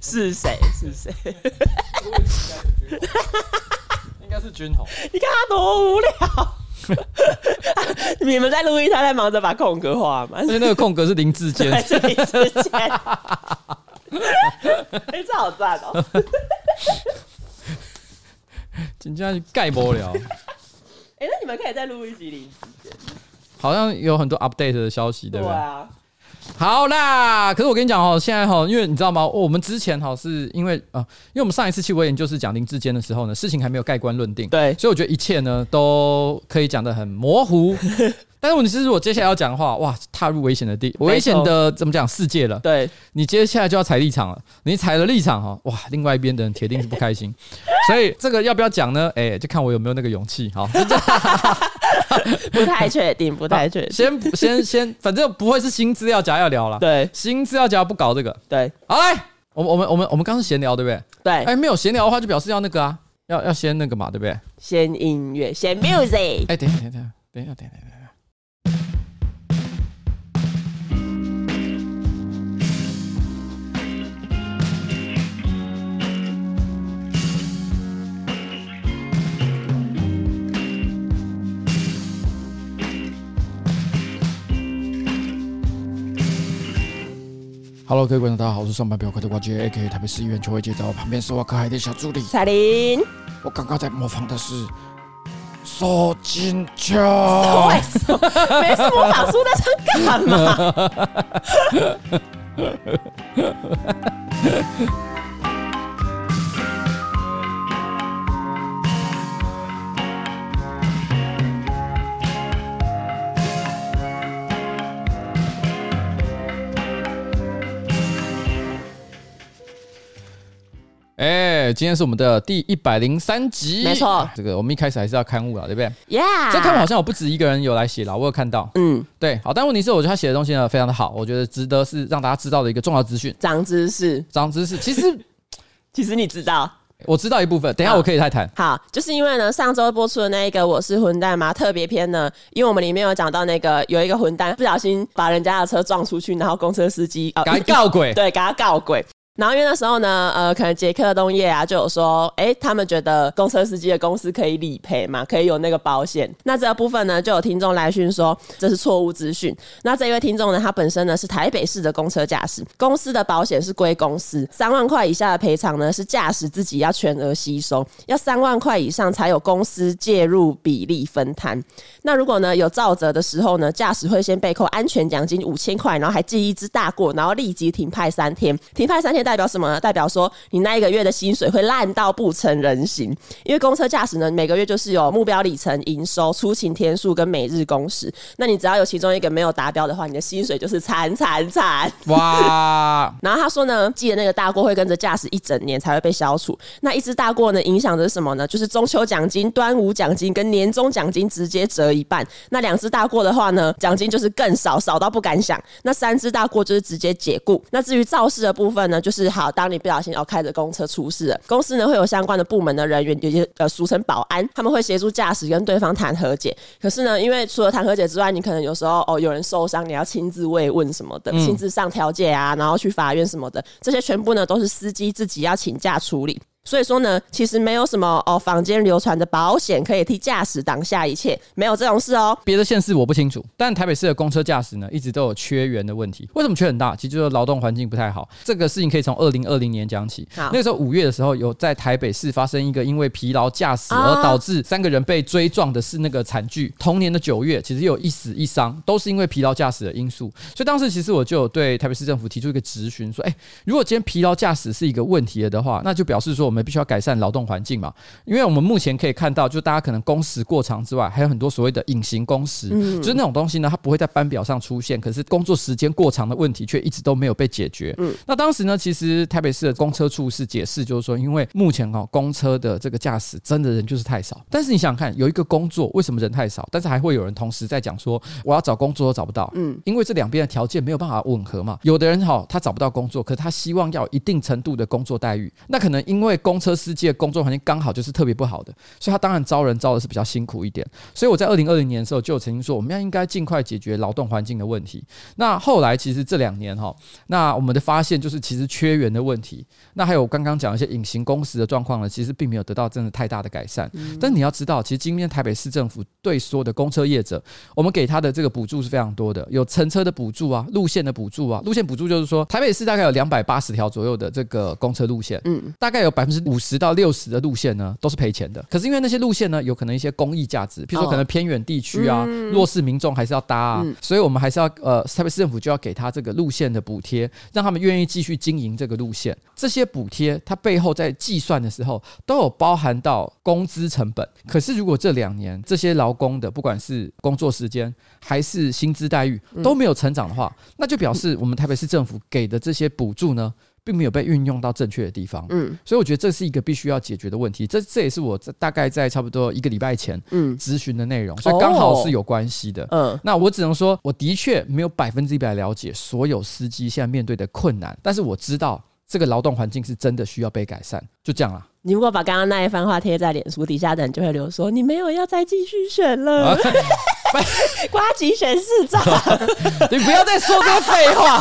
是谁？是谁？应该是君宏。你看他多无聊。你们在录音，他在忙着把空格画满。所以那个空格是林志坚。是林志坚。哎，这好赞哦！紧接着盖不了。哎，那你们可以再录一集林志坚。好像有很多 update 的消息，对不对？对啊。好啦，可是我跟你讲哦，现在哈，因为你知道吗？我们之前哈是因为啊，因为我们上一次气味研究是讲林志坚的时候呢，事情还没有盖棺论定，对，所以我觉得一切呢都可以讲得很模糊。但是问题是，如果接下来要讲的话，哇，踏入危险的地，危险的怎么讲世界了？对，你接下来就要踩立场了。你踩了立场哈，哇，另外一边的人铁定是不开心。所以这个要不要讲呢？哎，就看我有没有那个勇气。好，不太确定，不太确定。先先先，反正不会是新资料夹要聊了。对，新资料夹不搞这个。对，好来，我们我们我们我们刚刚是闲聊，对不对？对。哎，没有闲聊的话，就表示要那个啊，要要先那个嘛，对不对？先音乐，先 music。哎，等一下，等一下，等一下，等一下，等一下。Hello，各位观众，大家好，我是上班不要快的瓜杰，AK 台北市议员邱伟杰，在我旁边是我可爱的小助理彩玲。我刚刚在模仿的是索金秋，没事，没事，模仿苏大成干嘛？哎，今天是我们的第一百零三集，没错。这个我们一开始还是要刊物了，对不对？Yeah。这刊物好像我不止一个人有来写了，我有看到。嗯，对。好，但问题是，我觉得他写的东西呢非常的好，我觉得值得是让大家知道的一个重要资讯。长知识，长知识。其实，其实你知道，我知道一部分。等一下我可以再谈。好，就是因为呢，上周播出的那一个我是混蛋吗特别篇呢，因为我们里面有讲到那个有一个混蛋不小心把人家的车撞出去，然后公车司机给他告鬼，对，给他告鬼。然后因为那时候呢，呃，可能捷克东业啊就有说，哎，他们觉得公车司机的公司可以理赔嘛，可以有那个保险。那这个部分呢，就有听众来讯说这是错误资讯。那这一位听众呢，他本身呢是台北市的公车驾驶，公司的保险是归公司，三万块以下的赔偿呢是驾驶自己要全额吸收，要三万块以上才有公司介入比例分摊。那如果呢有造责的时候呢，驾驶会先被扣安全奖金五千块，然后还记一支大过，然后立即停派三天，停派三天代表什么呢？代表说你那一个月的薪水会烂到不成人形。因为公车驾驶呢，每个月就是有目标里程、营收、出勤天数跟每日工时。那你只要有其中一个没有达标的话，你的薪水就是惨惨惨哇！然后他说呢，记得那个大过会跟着驾驶一整年才会被消除。那一支大过呢，影响的是什么呢？就是中秋奖金、端午奖金跟年终奖金直接折一半。那两只大过的话呢，奖金就是更少，少到不敢想。那三只大过就是直接解雇。那至于肇事的部分呢，就是好，当你不小心哦开着公车出事了，公司呢会有相关的部门的人员，有些呃俗称保安，他们会协助驾驶跟对方谈和解。可是呢，因为除了谈和解之外，你可能有时候哦有人受伤，你要亲自慰问什么的，亲自上调解啊，然后去法院什么的，这些全部呢都是司机自己要请假处理。所以说呢，其实没有什么哦，坊间流传的保险可以替驾驶挡下一切，没有这种事哦。别的县市我不清楚，但台北市的公车驾驶呢，一直都有缺员的问题。为什么缺很大？其实就是劳动环境不太好。这个事情可以从二零二零年讲起。好，那个时候五月的时候，有在台北市发生一个因为疲劳驾驶而导致三个人被追撞的是那个惨剧。同年的九月，其实有一死一伤，都是因为疲劳驾驶的因素。所以当时其实我就有对台北市政府提出一个质询，说：哎，如果今天疲劳驾驶是一个问题了的话，那就表示说我们必须要改善劳动环境嘛，因为我们目前可以看到，就大家可能工时过长之外，还有很多所谓的隐形工时，嗯，就是那种东西呢，它不会在班表上出现，可是工作时间过长的问题却一直都没有被解决。嗯，那当时呢，其实台北市的公车处是解释，就是说，因为目前哦，公车的这个驾驶真的人就是太少。但是你想想看，有一个工作为什么人太少，但是还会有人同时在讲说，我要找工作都找不到。嗯，因为这两边的条件没有办法吻合嘛。有的人哈，他找不到工作，可他希望要有一定程度的工作待遇，那可能因为公车司机的工作环境刚好就是特别不好的，所以他当然招人招的是比较辛苦一点。所以我在二零二零年的时候就曾经说，我们要应该尽快解决劳动环境的问题。那后来其实这两年哈，那我们的发现就是其实缺员的问题。那还有刚刚讲一些隐形工时的状况呢，其实并没有得到真的太大的改善。但你要知道，其实今天台北市政府对所有的公车业者，我们给他的这个补助是非常多的，有乘车的补助啊，路线的补助啊。路线补助就是说，台北市大概有两百八十条左右的这个公车路线，嗯，大概有百分之五十到六十的路线呢都是赔钱的。可是因为那些路线呢，有可能一些公益价值，譬如说可能偏远地区啊，弱势民众还是要搭啊，所以我们还是要呃，台北市政府就要给他这个路线的补贴，让他们愿意继续经营这个路线。这些补贴它背后在计算的时候都有包含到工资成本。可是如果这两年这些劳工的不管是工作时间还是薪资待遇都没有成长的话，那就表示我们台北市政府给的这些补助呢，并没有被运用到正确的地方。嗯，所以我觉得这是一个必须要解决的问题。这这也是我大概在差不多一个礼拜前嗯咨询的内容，所以刚好是有关系的。嗯，那我只能说，我的确没有百分之一百了解所有司机现在面对的困难，但是我知道这个劳动环境是真的需要被改善。就这样啦。你如果把刚刚那一番话贴在脸书底下的人就会留说，你没有要再继续选了。瓜吉选市长，你不要再说这个废话。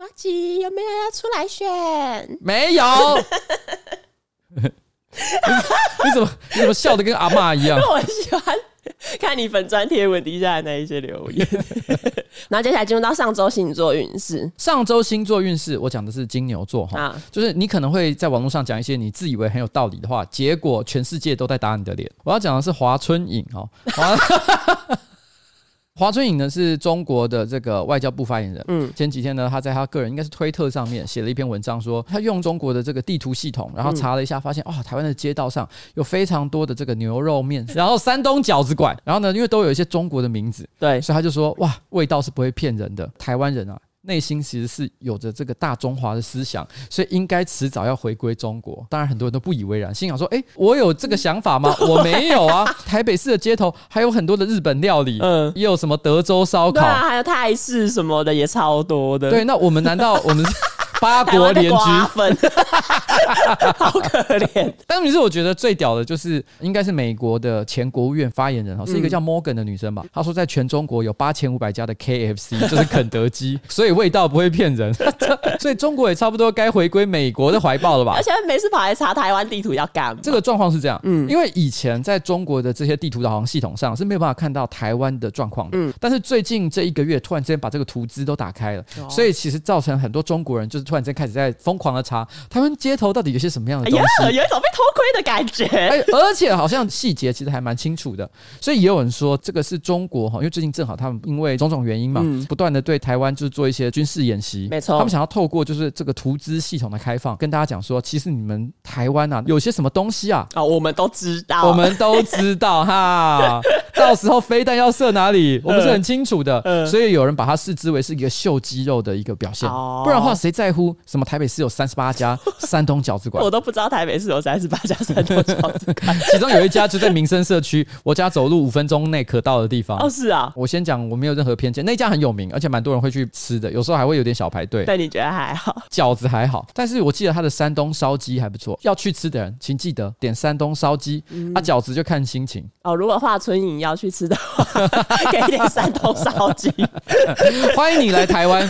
呱吉有没有要出来选？没有。你，怎么你怎么笑的跟阿妈一样？我喜欢。看你粉专贴文底下的那一些留言，然后接下来进入到上周星座运势。上周星座运势，我讲的是金牛座哈，啊、就是你可能会在网络上讲一些你自以为很有道理的话，结果全世界都在打你的脸。我要讲的是华春莹哈。华春莹呢是中国的这个外交部发言人。嗯，前几天呢，他在他个人应该是推特上面写了一篇文章，说他用中国的这个地图系统，然后查了一下，发现啊、哦，台湾的街道上有非常多的这个牛肉面，然后山东饺子馆，然后呢，因为都有一些中国的名字，对，所以他就说哇，味道是不会骗人的，台湾人啊。内心其实是有着这个大中华的思想，所以应该迟早要回归中国。当然，很多人都不以为然，心想说：“诶，我有这个想法吗？我没有啊！台北市的街头还有很多的日本料理，嗯，也有什么德州烧烤，对啊，还有泰式什么的也超多的。对，那我们难道我们？”八国联军，好可怜。但是，我觉得最屌的就是，应该是美国的前国务院发言人哈，是一个叫 Morgan 的女生吧。她说，在全中国有八千五百家的 KFC，就是肯德基，所以味道不会骗人。所以中国也差不多该回归美国的怀抱了吧？而且每次跑来查台湾地图要干嘛？这个状况是这样，嗯，因为以前在中国的这些地图导航系统上是没有办法看到台湾的状况的，嗯，但是最近这一个月突然之间把这个图资都打开了，所以其实造成很多中国人就是。突然间开始在疯狂的查台湾街头到底有些什么样的东西，有一种被偷窥的感觉。哎，而且好像细节其实还蛮清楚的，所以也有人说这个是中国哈，因为最近正好他们因为种种原因嘛，不断的对台湾就是做一些军事演习，没错，他们想要透过就是这个图资系统的开放，跟大家讲说，其实你们台湾啊有些什么东西啊，啊，我们都知道，我们都知道哈，到时候飞弹要射哪里，我们是很清楚的，所以有人把它视之为是一个秀肌肉的一个表现，不然的话谁在乎什么台北市？有三十八家 山东饺子馆，我都不知道台北市有三十八家山东饺子馆，其中有一家就在民生社区，我家走路五分钟内可到的地方。哦，是啊，我先讲，我没有任何偏见，那家很有名，而且蛮多人会去吃的，有时候还会有点小排队。但你觉得还好？饺子还好，但是我记得他的山东烧鸡还不错，要去吃的人请记得点山东烧鸡，嗯、啊，饺子就看心情。哦，如果华春莹要去吃的话，给一点山东烧鸡。欢迎你来台湾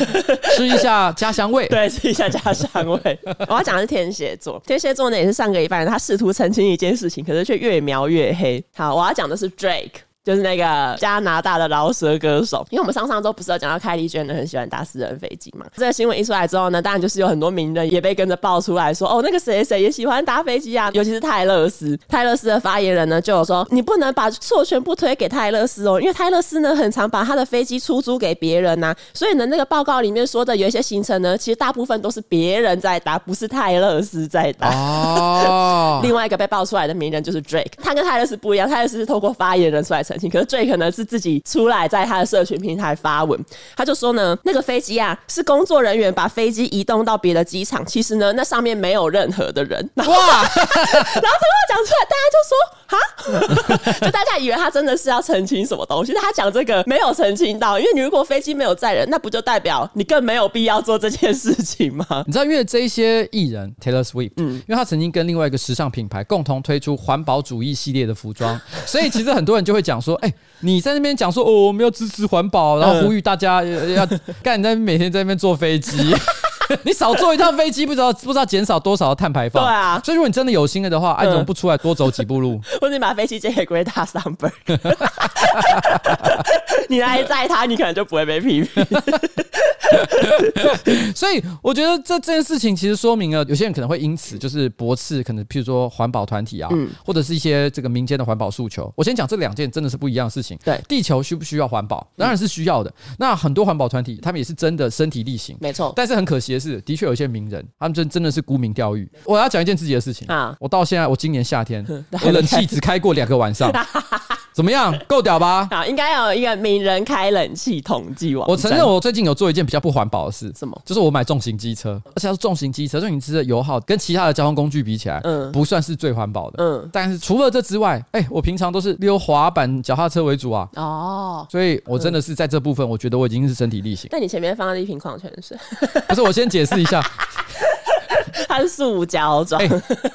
吃一下家乡味，对，吃一下家乡。我要讲的是天蝎座，天蝎座呢也是上个礼拜，他试图澄清一件事情，可是却越描越黑。好，我要讲的是 Drake。就是那个加拿大的饶舌歌手，因为我们上上周不是有讲到凯莉娟很喜欢搭私人飞机嘛？这个新闻一出来之后呢，当然就是有很多名人也被跟着爆出来说，哦，那个谁谁也喜欢搭飞机啊，尤其是泰勒斯。泰勒斯的发言人呢就有说，你不能把错全部推给泰勒斯哦，因为泰勒斯呢很常把他的飞机出租给别人呐、啊，所以呢那个报告里面说的有一些行程呢，其实大部分都是别人在搭，不是泰勒斯在搭。哦。另外一个被爆出来的名人就是 Drake，他跟泰勒斯不一样，泰勒斯是透过发言人出来澄清。可是 Drake 可能是自己出来在他的社群平台发文，他就说呢，那个飞机啊是工作人员把飞机移动到别的机场，其实呢那上面没有任何的人。哇！然后这话讲出来，大家就说哈，就大家以为他真的是要澄清什么东西，但他讲这个没有澄清到，因为你如果飞机没有载人，那不就代表你更没有必要做这件事情吗？你知道，因为这一些艺人 Taylor Swift，嗯，因为他曾经跟另外一个时尚品牌共同推出环保主义系列的服装，所以其实很多人就会讲说，哎、欸，你在那边讲说哦，我们要支持环保，然后呼吁大家要干，你在每天在那边坐飞机。你少坐一趟飞机，不知道不知道减少多少的碳排放。对啊，所以如果你真的有心了的话，哎、怎么不出来多走几步路？或者你把飞机借给 Greta Thunberg，你来载他，你可能就不会被批评。所以我觉得这这件事情其实说明了，有些人可能会因此就是驳斥，可能譬如说环保团体啊，嗯、或者是一些这个民间的环保诉求。我先讲这两件真的是不一样的事情。对，地球需不需要环保？当然是需要的。嗯、那很多环保团体，他们也是真的身体力行，没错。但是很可惜的是。的确有一些名人，他们真真的是沽名钓誉。我要讲一件自己的事情啊，我到现在，我今年夏天，我冷气只开过两个晚上。怎么样？够屌吧？好，应该有一个名人开冷气统计网。我承认，我最近有做一件比较不环保的事。什么？就是我买重型机车，而且它是重型机车，重型机车的油耗跟其他的交通工具比起来，嗯，不算是最环保的。嗯，但是除了这之外，哎，我平常都是溜滑板、脚踏车为主啊。哦，所以我真的是在这部分，我觉得我已经是身体力行。但你前面放了一瓶矿泉水，不是？我先解释一下。它是塑胶装。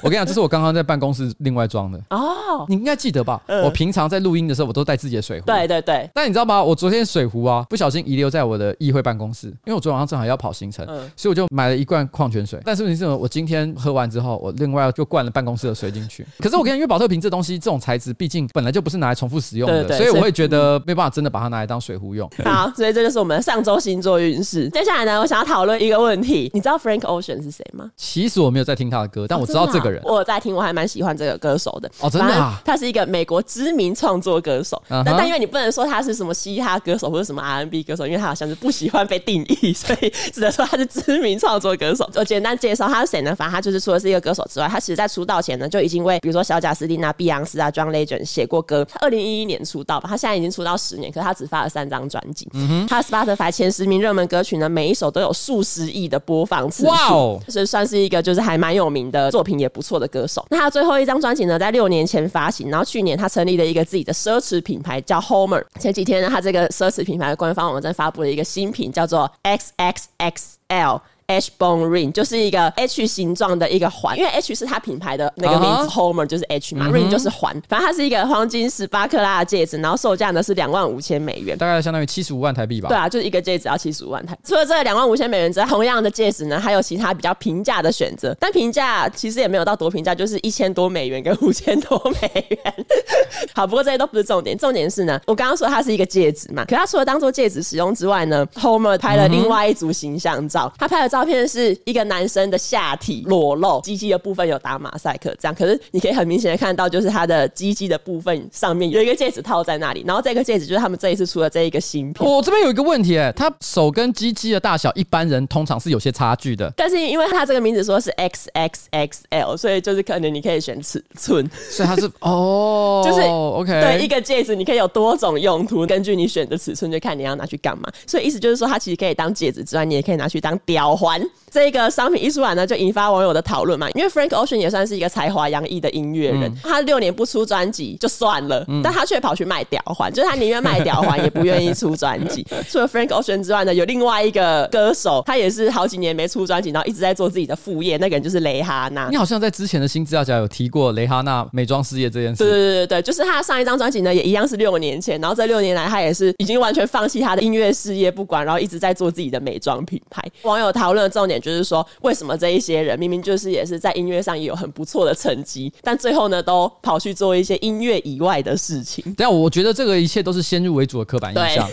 我跟你讲，这是我刚刚在办公室另外装的。哦，你应该记得吧？嗯、我平常在录音的时候，我都带自己的水壶。对对对。但你知道吗？我昨天水壶啊，不小心遗留在我的议会办公室，因为我昨天晚上正好要跑行程，嗯、所以我就买了一罐矿泉水。但是问题是，我今天喝完之后，我另外就灌了办公室的水进去。可是我跟你讲，因为保特瓶这东西，这种材质毕竟本来就不是拿来重复使用的，所以我会觉得没办法真的把它拿来当水壶用。好，所以这就是我们上周星座运势。接下来呢，我想要讨论一个问题，你知道 Frank Ocean 是谁吗？其实我没有在听他的歌，但我知道这个人。哦啊、我有在听，我还蛮喜欢这个歌手的。哦，真的啊？他是一个美国知名创作歌手。Uh huh、但但因为你不能说他是什么嘻哈歌手或者什么 R&B 歌手，因为他好像是不喜欢被定义，所以只能说他是知名创作歌手。我简单介绍他是谁呢？反正他就是除了是一个歌手之外，他其实在出道前呢就已经为比如说小贾斯汀啊、碧昂斯啊、John Legend 写过歌。他二零一一年出道吧，他现在已经出道十年，可是他只发了三张专辑。嗯哼，他 Spotify 前十名热门歌曲呢，每一首都有数十亿的播放次数。哇哦，所以算是是一个就是还蛮有名的作品，也不错的歌手。那他最后一张专辑呢，在六年前发行，然后去年他成立了一个自己的奢侈品牌，叫 Homer。前几天呢，他这个奢侈品牌的官方网站发布了一个新品，叫做 XXXL。H bone ring 就是一个 H 形状的一个环，因为 H 是它品牌的那个名字、uh huh.，Homer 就是 H 嘛、uh huh.，ring 就是环，反正它是一个黄金十八克拉的戒指，然后售价呢是两万五千美元，大概相当于七十五万台币吧。对啊，就是一个戒指要七十五万台。除了这个两万五千美元之外，同样的戒指呢，还有其他比较平价的选择，但平价其实也没有到多平价，就是一千多美元跟五千多美元。好，不过这些都不是重点，重点是呢，我刚刚说它是一个戒指嘛，可它除了当做戒指使用之外呢，Homer 拍了另外一组形象照，他拍了照片是一。个男生的下体裸露，鸡鸡的部分有打马赛克，这样，可是你可以很明显的看到，就是他的鸡鸡的部分上面有一个戒指套在那里，然后这个戒指就是他们这一次出的这一个新品。我这边有一个问题，哎，他手跟鸡鸡的大小，一般人通常是有些差距的，但是因为他这个名字说是 XXXL，所以就是可能你可以选尺寸，所以他是哦，就是 OK，对，一个戒指你可以有多种用途，根据你选的尺寸就看你要拿去干嘛，所以意思就是说，它其实可以当戒指之外，你也可以拿去当吊环。这个商品一出来呢，就引发网友的讨论嘛。因为 Frank Ocean 也算是一个才华洋溢的音乐人，嗯、他六年不出专辑就算了，嗯、但他却跑去卖吊环，就是他宁愿卖吊环也不愿意出专辑。除了 Frank Ocean 之外呢，有另外一个歌手，他也是好几年没出专辑，然后一直在做自己的副业。那个人就是蕾哈娜。你好像在之前的新资料夹有提过蕾哈娜美妆事业这件事。对对对对，就是他上一张专辑呢，也一样是六年前，然后这六年来他也是已经完全放弃他的音乐事业不管，然后一直在做自己的美妆品牌。网友讨论的重点就是说，为什么？这一些人明明就是也是在音乐上也有很不错的成绩，但最后呢都跑去做一些音乐以外的事情。但我觉得这个一切都是先入为主的刻板印象。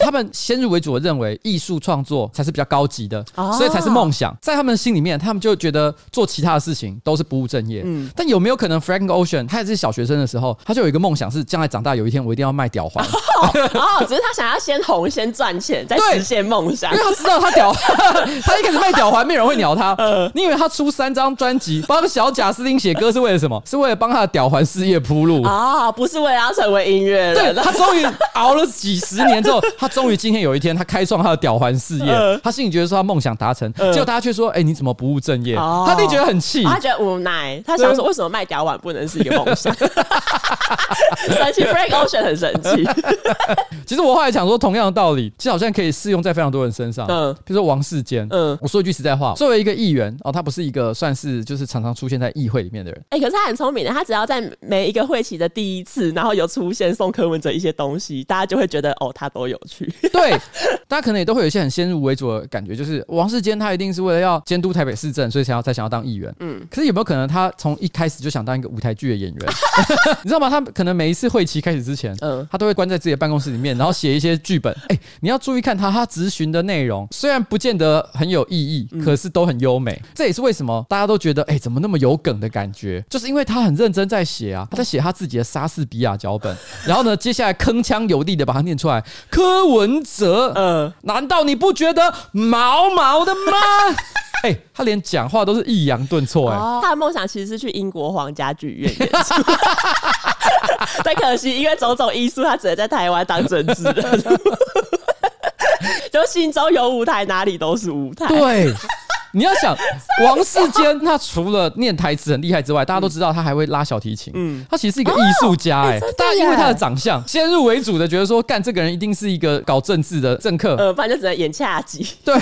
他们先入为主的认为艺术创作才是比较高级的，所以才是梦想。在他们心里面，他们就觉得做其他的事情都是不务正业。嗯，但有没有可能，Frank Ocean 他也是小学生的时候，他就有一个梦想，是将来长大有一天我一定要卖屌环。哦，只是他想要先红，先赚钱，再实现梦想。因为他知道他吊，他一开始卖屌环，没有人会鸟他。你以为他出三张专辑，帮小贾斯汀写歌是为了什么？是为了帮他的屌环事业铺路啊？不是为了要成为音乐人。对，他终于熬了几十年之后，他终于今天有一天，他开创他的屌环事业。他心里觉得说他梦想达成，结果大家却说：“哎，你怎么不务正业？”他弟觉得很气，他觉得无奈。他想说：“为什么卖屌环不能是一个梦想？” 神奇，Frank Ocean 很神奇。其实我后来想说，同样的道理，其实好像可以适用在非常多人身上。嗯，比如说王世坚。嗯，我说一句实在话，作为一个议员哦，他不是一个算是就是常常出现在议会里面的人。哎，可是他很聪明的，他只要在每一个会期的第一次，然后有出现送柯文哲一些东西，大家就会觉得哦，他都有趣。对，大家可能也都会有一些很先入为主的感觉，就是王世坚他一定是为了要监督台北市政，所以才要才想要当议员。嗯，可是有没有可能他从一开始就想当一个舞台剧的演员？你知道吗？他可能每一次会期开始之前，嗯，他都会关在自己的办公室里面，然后写一些剧本。哎，你要注意看他他咨询的内容，虽然不见得很有意义，可是都很优美。这也是为什么大家都觉得，哎，怎么那么有梗的感觉？就是因为他很认真在写啊，他在写他自己的莎士比亚脚本，然后呢，接下来铿锵有力的把它念出来。柯文哲，嗯，难道你不觉得毛毛的吗？哎，他连讲话都是抑扬顿挫，哎，他的梦想其实是去英国皇家剧院演出。但可惜，因为种种因素，他只能在台湾当政治人。就心中有舞台，哪里都是舞台。对。你要想 王世坚，他除了念台词很厉害之外，大家都知道他还会拉小提琴。嗯，他其实是一个艺术家哎、欸。大家因为他的长相，先入为主的觉得说，干这个人一定是一个搞政治的政客。呃，不然就只能演恰吉。对，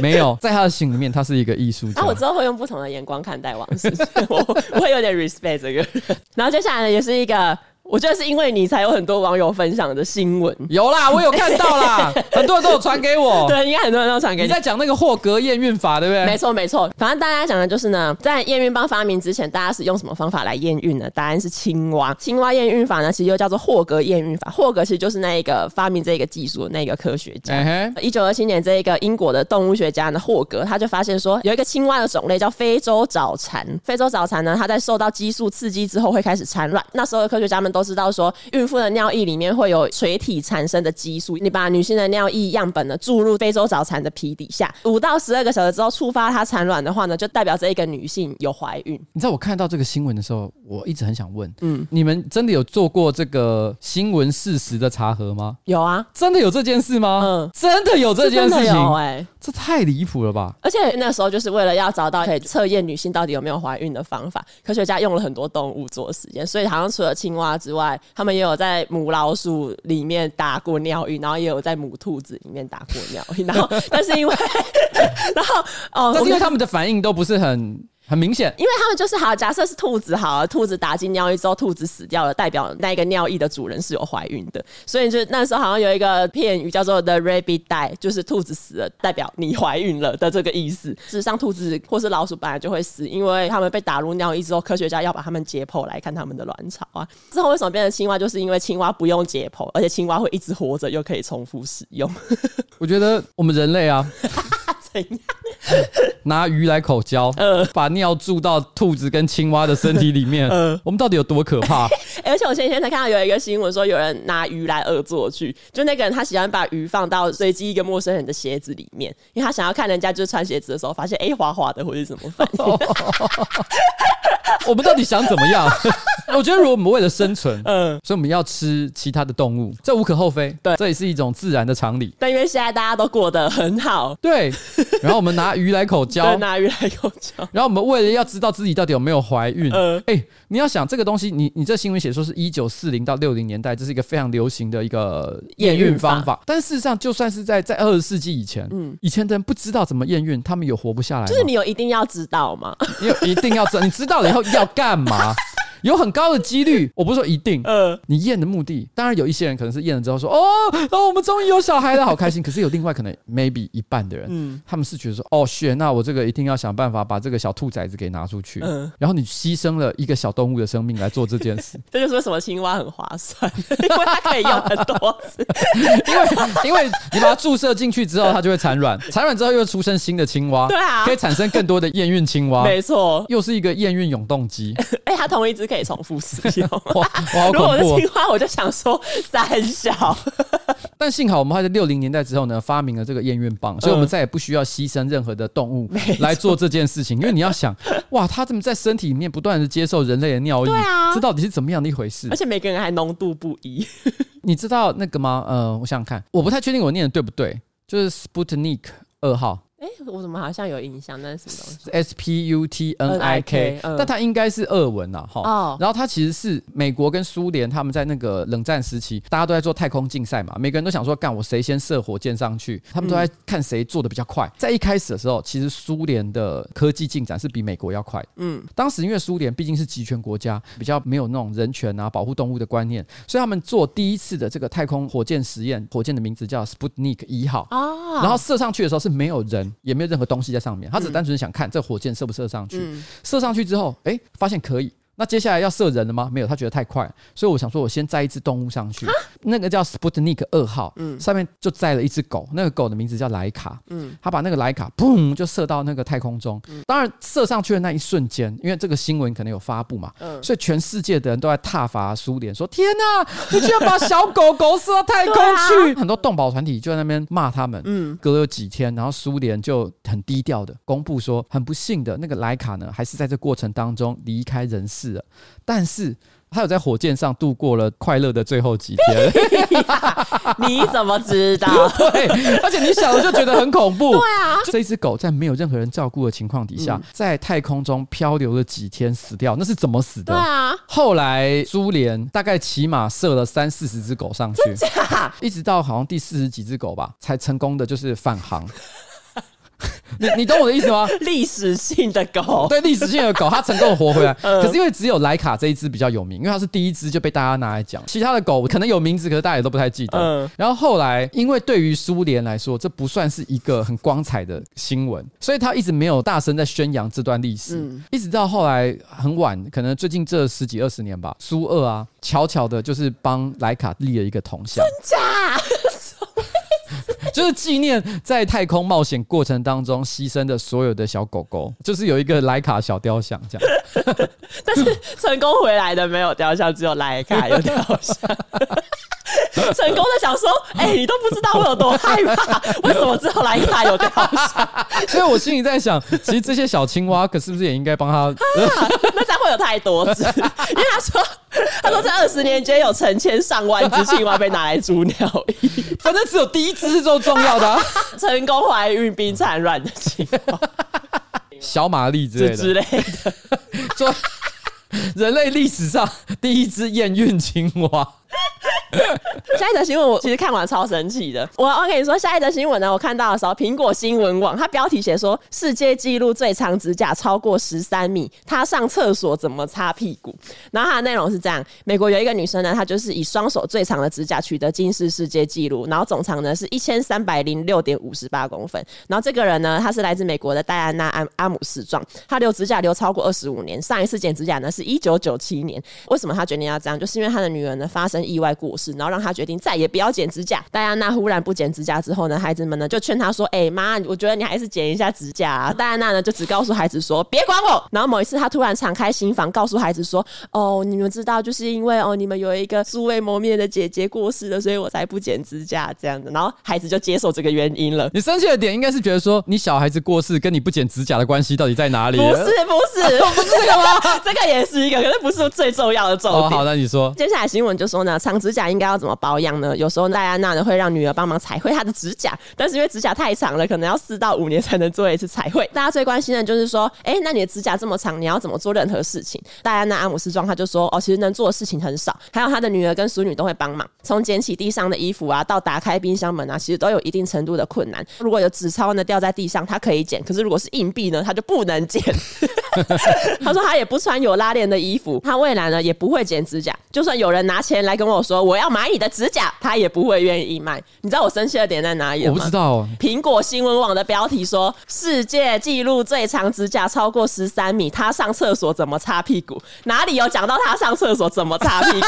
没有，在他的心里面，他是一个艺术家。啊，我之后会用不同的眼光看待王世坚，我 我会有点 respect 这个人。然后接下来呢，也是一个。我觉得是因为你才有很多网友分享的新闻，有啦，我有看到啦，很多人都有传给我。对，应该很多人都传给你。你在讲那个霍格验孕法，对不对？没错，没错。反正大家讲的就是呢，在验孕棒发明之前，大家是用什么方法来验孕呢？答案是青蛙。青蛙验孕法呢，其实又叫做霍格验孕法。霍格其实就是那一个发明这个技术的那个科学家。一九二七年，这一个英国的动物学家呢，霍格他就发现说，有一个青蛙的种类叫非洲早蚕。非洲早蚕呢，它在受到激素刺激之后会开始产卵。那时候的科学家们都知道说。孕妇的尿液里面会有垂体产生的激素，你把女性的尿液样本呢注入非洲早产的皮底下，五到十二个小时之后触发它产卵的话呢，就代表这一个女性有怀孕。你知道我看到这个新闻的时候，我一直很想问，嗯，你们真的有做过这个新闻事实的查核吗？有啊，真的有这件事吗？嗯，真的有这件事情，哎、欸，这太离谱了吧！而且那时候就是为了要找到可以测验女性到底有没有怀孕的方法，科学家用了很多动物做实验，所以好像除了青蛙之之外，他们也有。在母老鼠里面打过尿液，然后也有在母兔子里面打过尿液，然后但是因为，然后哦，但是因为他们的反应都不是很很明显，因为他们就是好，假设是兔子好了，兔子打进尿液之后，兔子死掉了，代表那个尿液的主人是有怀孕的，所以就那时候好像有一个片语叫做 “the rabbit die”，就是兔子死了，代表你怀孕了的这个意思。事实上，兔子或是老鼠本来就会死，因为他们被打入尿液之后，科学家要把他们解剖来看他们的卵巢啊。之后为什么变成青蛙？就是因为青蛙不用解剖，而且青蛙会一直活着，又可以重复使用。我觉得我们人类啊。怎样？拿鱼来口交，呃，把尿注到兔子跟青蛙的身体里面，呃，我们到底有多可怕？欸，而且我前几天才看到有一个新闻说，有人拿鱼来恶作剧，就那个人他喜欢把鱼放到随机一个陌生人的鞋子里面，因为他想要看人家就是穿鞋子的时候发现哎，滑滑的或者什么反应。我们到底想怎么样？我觉得如果我们为了生存，嗯，所以我们要吃其他的动物，这无可厚非，对，这也是一种自然的常理。但因为现在大家都过得很好，对。然后我们拿鱼来口交，拿鱼来口交。然后我们为了要知道自己到底有没有怀孕，呃，哎，你要想这个东西，你你这新闻写说是一九四零到六零年代，这是一个非常流行的一个验孕方法。但事实上，就算是在在二十世纪以前，嗯，以前的人不知道怎么验孕，他们有活不下来。就是你有一定要知道吗？你有一定要知道，你知道了以后要干嘛？有很高的几率，我不是说一定，嗯，你验的目的，当然有一些人可能是验了之后说，哦，哦，我们终于有小孩了，好开心。可是有另外可能 maybe 一半的人，嗯，他们是觉得说，哦，选，那我这个一定要想办法把这个小兔崽子给拿出去，嗯，然后你牺牲了一个小动物的生命来做这件事，这就是为什么青蛙很划算，因为它可以用很多次，因为因为你把它注射进去之后，它就会产卵，产卵之后又出生新的青蛙，对啊，可以产生更多的验孕青蛙，没错，又是一个验孕永动机。哎，它同一只可以重复使用。哇，好恐怖！如果我是青蛙，我就想说三小。但幸好我们还在六零年代之后呢，发明了这个验孕棒，所以我们再也不需要牺牲任何的动物来做这件事情。因为你要想，哇，它怎么在身体里面不断的接受人类的尿液？对啊，这到底是怎么样的一回事？而且每个人还浓度不一。你知道那个吗？呃，我想想看，我不太确定我念的对不对，就是 Sputnik 二号。哎，我怎么好像有印象？那是什么东西？S P U T N I K，但它应该是俄文呐，哈。哦。然后它其实是美国跟苏联他们在那个冷战时期，大家都在做太空竞赛嘛，每个人都想说，干我谁先射火箭上去，他们都在看谁做的比较快。在一开始的时候，其实苏联的科技进展是比美国要快。嗯。当时因为苏联毕竟是集权国家，比较没有那种人权啊、保护动物的观念，所以他们做第一次的这个太空火箭实验，火箭的名字叫 Sputnik 一号。哦。然后射上去的时候是没有人，也没有任何东西。在上面，他只单纯想看这火箭射不射上去。嗯、射上去之后，哎、欸，发现可以。那接下来要射人了吗？没有，他觉得太快，所以我想说，我先载一只动物上去。那个叫 Sputnik 二号，嗯，上面就载了一只狗，那个狗的名字叫莱卡，嗯，他把那个莱卡砰就射到那个太空中。嗯、当然，射上去的那一瞬间，因为这个新闻可能有发布嘛，嗯，所以全世界的人都在挞伐苏联，说天哪，你居然把小狗狗射到太空去！啊、很多动保团体就在那边骂他们。嗯，隔了几天，然后苏联就很低调的公布说，很不幸的那个莱卡呢，还是在这过程当中离开人世。但是他有在火箭上度过了快乐的最后几天。你怎么知道？对，而且你想了就觉得很恐怖。对啊，这只狗在没有任何人照顾的情况底下，在太空中漂流了几天，死掉，那是怎么死的？对啊。后来苏联大概起码射了三四十只狗上去，一直到好像第四十几只狗吧，才成功的就是返航。你你懂我的意思吗？历史性的狗，对，历史性的狗，它成功的活回来。可是因为只有莱卡这一只比较有名，因为它是第一只就被大家拿来讲。其他的狗可能有名字，可是大家也都不太记得。嗯。然后后来，因为对于苏联来说，这不算是一个很光彩的新闻，所以他一直没有大声在宣扬这段历史。嗯。一直到后来很晚，可能最近这十几二十年吧，苏二啊，悄悄的就是帮莱卡立了一个铜像。真假？就是纪念在太空冒险过程当中牺牲的所有的小狗狗，就是有一个莱卡小雕像这样。但是成功回来的没有雕像，只有莱卡有雕像。成功的想说，哎、欸，你都不知道我有多害怕，为什么只有莱卡有雕像？所以我心里在想，其实这些小青蛙，可是不是也应该帮他？那这样会有太多只，因为他说，他说这二十年间有成千上万只青蛙被拿来煮鸟衣，反正只有第一只是最重要的、啊，成功怀孕并产卵的青蛙，小玛丽之类的，之类的做 人类历史上第一只验孕青蛙。下一则新闻我其实看完超神奇的。我我跟你说，下一则新闻呢，我看到的时候，苹果新闻网它标题写说，世界纪录最长指甲超过十三米，她上厕所怎么擦屁股？然后它的内容是这样：美国有一个女生呢，她就是以双手最长的指甲取得金氏世界纪录，然后总长呢是一千三百零六点五十八公分。然后这个人呢，她是来自美国的戴安娜阿阿姆斯壮，她留指甲留超过二十五年，上一次剪指甲呢是一九九七年。为什么她决定要这样？就是因为她的女儿呢发生意外过世，然后让他决定。再也不要剪指甲。戴安娜忽然不剪指甲之后呢，孩子们呢就劝他说：“哎、欸、妈，我觉得你还是剪一下指甲啊。”戴安娜呢就只告诉孩子说：“别管我。”然后某一次，她突然敞开心房，告诉孩子说：“哦，你们知道，就是因为哦，你们有一个素未谋面的姐姐过世了，所以我才不剪指甲这样子。”然后孩子就接受这个原因了。你生气的点应该是觉得说，你小孩子过世跟你不剪指甲的关系到底在哪里？不是，不是，不是这个吗？这个也是一个，可是不是最重要的重点。哦、好，那你说，接下来新闻就说呢，长指甲应该要怎么保养呢？有时候戴安娜呢会让女儿帮忙彩绘她的指甲，但是因为指甲太长了，可能要四到五年才能做一次彩绘。大家最关心的就是说，哎、那你的指甲这么长，你要怎么做任何事情？戴安娜阿姆斯壮他就说，哦，其实能做的事情很少，还有他的女儿跟淑女都会帮忙，从捡起地上的衣服啊，到打开冰箱门啊，其实都有一定程度的困难。如果有纸钞呢掉在地上，他可以捡；可是如果是硬币呢，他就不能捡。他 说他也不穿有拉链的衣服，他未来呢也不会剪指甲。就算有人拿钱来跟我说我要买你的指甲，他也不会愿意买。你知道我生气的点在哪里吗？我不知道。苹果新闻网的标题说，世界纪录最长指甲超过十三米，他上厕所怎么擦屁股？哪里有讲到他上厕所怎么擦屁股？